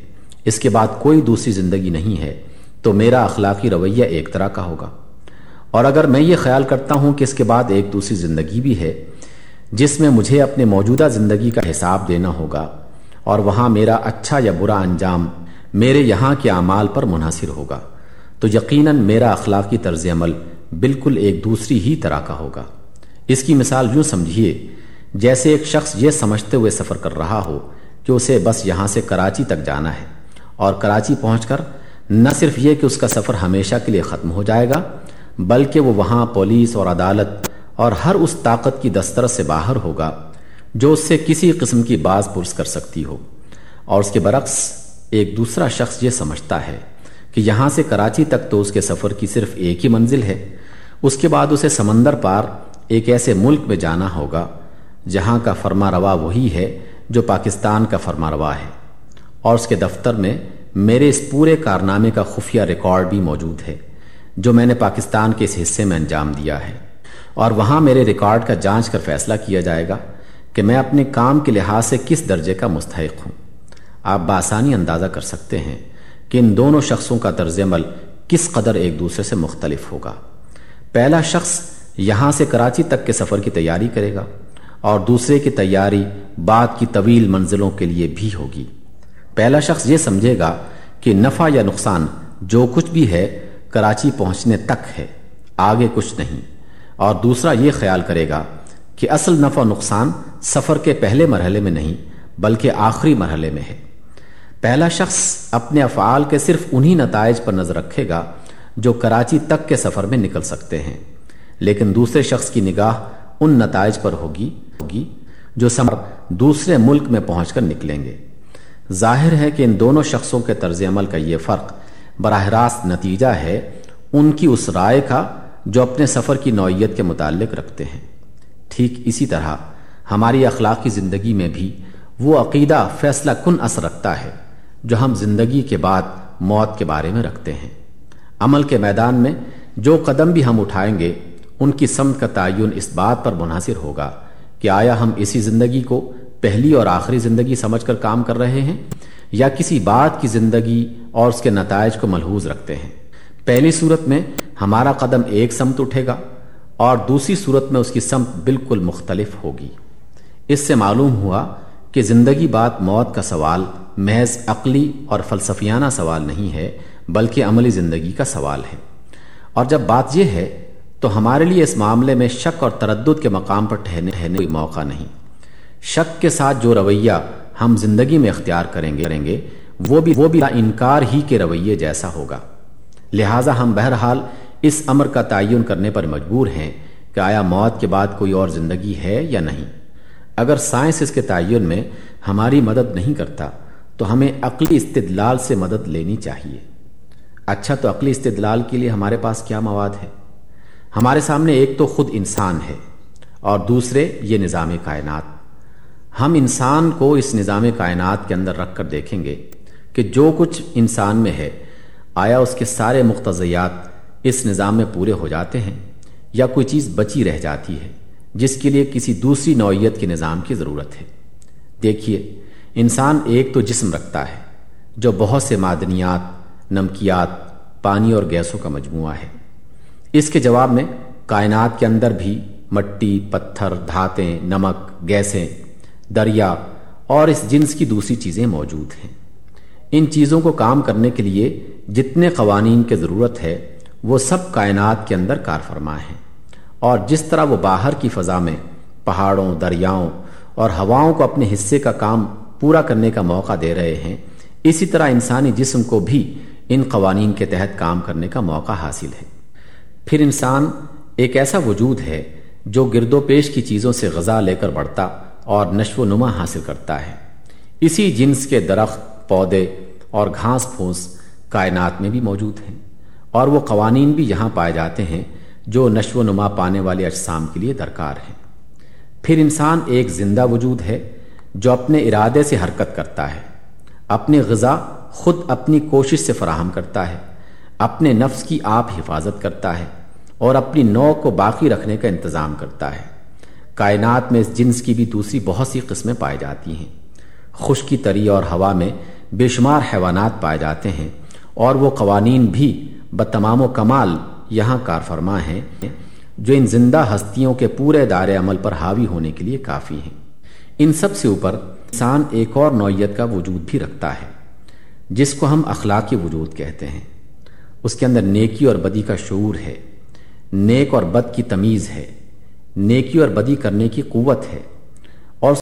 اس کے بعد کوئی دوسری زندگی نہیں ہے۔ تو میرا اخلاقی رویہ ایک طرح کا ہوگا۔ اور اگر میں یہ خیال کرتا ہوں کہ اس کے بعد ایک دوسری زندگی بھی ہے، جس میں مجھے اپنے موجودہ زندگی کا حساب دینا ہوگا، اور وہاں میرا اچھا یا برا انجام میرے یہاں کے اعمال پر منحصر ہوگا، تو یقیناً میرا اخلاقی طرز عمل بالکل ایک دوسری ہی طرح کا ہوگا۔ اس کی مثال یوں سمجھیے جیسے ایک شخص یہ سمجھتے ہوئے سفر کر رہا ہو کہ اسے بس یہاں سے کراچی تک جانا ہے اور کراچی پہنچ کر نہ صرف یہ کہ اس کا سفر ہمیشہ کے لیے ختم ہو جائے گا، بلکہ وہ وہاں پولیس اور عدالت اور ہر اس طاقت کی دسترس سے باہر ہوگا جو اس سے کسی قسم کی باز پرس کر سکتی ہو۔ اور اس کے برعکس، ایک دوسرا شخص یہ سمجھتا ہے کہ یہاں سے کراچی تک تو اس کے سفر کی صرف ایک ہی منزل ہے۔ اس کے بعد اسے سمندر پار ایک ایسے ملک میں جانا ہوگا جہاں کا فرما روا وہی ہے جو پاکستان کا فرما روا ہے۔ اور اس کے دفتر میں میرے اس پورے کارنامے کا خفیہ ریکارڈ بھی موجود ہے، جو میں نے پاکستان کے اس حصے میں انجام دیا ہے۔ اور وہاں میرے ریکارڈ کا جانچ کر فیصلہ کیا جائے گا کہ میں اپنے کام کے لحاظ سے کس درجے کا مستحق ہوں۔ آپ بآسانی اندازہ کر سکتے ہیں کہ ان دونوں شخصوں کا طرز عمل کس قدر ایک دوسرے سے مختلف ہوگا۔ پہلا شخص یہاں سے کراچی تک کے سفر کی تیاری کرے گا۔ اور دوسرے کی تیاری بعد کی طویل منزلوں کے لیے بھی ہوگی۔ پہلا شخص یہ سمجھے گا کہ نفع یا نقصان جو کچھ بھی ہے، کراچی پہنچنے تک ہے، آگے کچھ نہیں۔ اور دوسرا یہ خیال کرے گا کہ اصل نفع نقصان سفر کے پہلے مرحلے میں نہیں، بلکہ آخری مرحلے میں ہے۔ پہلا شخص اپنے افعال کے صرف انہی نتائج پر نظر رکھے گا جو کراچی تک کے سفر میں نکل سکتے ہیں۔ لیکن دوسرے شخص کی نگاہ ان نتائج پر ہوگی ہوگی جو سفر دوسرے ملک میں پہنچ کر نکلیں گے۔ ظاہر ہے کہ ان دونوں شخصوں کے طرز عمل کا یہ فرق براہ راست نتیجہ ہے ان کی اس رائے کا جو اپنے سفر کی نوعیت کے متعلق رکھتے ہیں۔ ٹھیک اسی طرح ہماری اخلاقی زندگی میں بھی وہ عقیدہ فیصلہ کن اثر رکھتا ہے جو ہم زندگی کے بعد موت کے بارے میں رکھتے ہیں۔ عمل کے میدان میں جو قدم بھی ہم اٹھائیں گے ان کی سمت کا تعین اس بات پر منحصر ہوگا کہ آیا ہم اسی زندگی کو پہلی اور آخری زندگی سمجھ کر کام کر رہے ہیں یا کسی بات کی زندگی اور اس کے نتائج کو ملحوظ رکھتے ہیں۔ پہلی صورت میں ہمارا قدم ایک سمت اٹھے گا اور دوسری صورت میں اس کی سمت بالکل مختلف ہوگی۔ اس سے معلوم ہوا کہ زندگی بات موت کا سوال، محض عقلی اور فلسفیانہ سوال نہیں ہے، بلکہ عملی زندگی کا سوال ہے۔ اور جب بات یہ ہے تو ہمارے لیے اس معاملے میں شک اور تردد کے مقام پر ٹھہرنے کوئی موقع نہیں۔ شک کے ساتھ جو رویہ ہم زندگی میں اختیار کریں گے کریں گے، وہ بھی وہ بھی انکار ہی کے رویے جیسا ہوگا۔ لہٰذا ہم بہرحال اس امر کا تعین کرنے پر مجبور ہیں کہ آیا موت کے بعد کوئی اور زندگی ہے یا نہیں۔ اگر سائنس اس کے تعین میں ہماری مدد نہیں کرتا، تو ہمیں عقلی استدلال سے مدد لینی چاہیے۔ اچھا تو عقلی استدلال کے لیے ہمارے پاس کیا مواد ہے ہمارے سامنے ایک تو خود انسان ہے اور دوسرے یہ نظام کائنات۔ ہم انسان کو اس نظام کائنات کے اندر رکھ کر دیکھیں گے کہ جو کچھ انسان میں ہے، آیا اس کے سارے مقتضیات اس نظام میں پورے ہو جاتے ہیں یا کوئی چیز بچی رہ جاتی ہے، جس کے لیے کسی دوسری نوعیت کے نظام کی ضرورت ہے۔ دیکھیے، انسان ایک تو جسم رکھتا ہے، جو بہت سے معدنیات، نمکیات، پانی اور گیسوں کا مجموعہ ہے۔ اس کے جواب میں کائنات کے اندر بھی مٹی، پتھر، دھاتیں، نمک، گیسیں، دریا اور اس جنس کی دوسری چیزیں موجود ہیں۔ ان چیزوں کو کام کرنے کے لیے جتنے قوانین کی ضرورت ہے، وہ سب کائنات کے اندر کار فرما ہیں۔ اور جس طرح وہ باہر کی فضا میں پہاڑوں، دریاؤں اور ہواؤں کو اپنے حصے کا کام پورا کرنے کا موقع دے رہے ہیں، اسی طرح انسانی جسم کو بھی ان قوانین کے تحت کام کرنے کا موقع حاصل ہے۔ پھر انسان ایک ایسا وجود ہے جو گرد و پیش کی چیزوں سے غذا لے کر بڑھتا اور نشو و نما حاصل کرتا ہے۔ اسی جنس کے درخت، پودے اور گھاس پھوس کائنات میں بھی موجود ہیں اور وہ قوانین بھی یہاں پائے جاتے ہیں جو نشو و نما پانے والے اجسام کے لیے درکار ہیں۔ پھر انسان ایک زندہ وجود ہے جو اپنے ارادے سے حرکت کرتا ہے، اپنی غذا خود اپنی کوشش سے فراہم کرتا ہے۔ اپنے نفس کی آپ حفاظت کرتا ہے اور اپنی نو کو باقی رکھنے کا انتظام کرتا ہے۔ کائنات میں اس جنس کی بھی دوسری بہت سی قسمیں پائی جاتی ہیں۔ خشکی تری اور ہوا میں بے شمار حیوانات پائے جاتے ہیں اور وہ قوانین بھی بتمام و کمال یہاں کار فرما ہیں جو ان زندہ ہستیوں کے پورے دار عمل پر حاوی ہونے کے لیے کافی ہیں۔ ان سب سے اوپر انسان ایک اور نوعیت کا وجود بھی رکھتا ہے، جس کو ہم اخلاقی وجود کہتے ہیں۔ اس کے اندر نیکی اور بدی کا شعور ہے۔ نیک اور بد کی تمیز ہے۔ نیکی اور بدی کرنے کی قوت ہے۔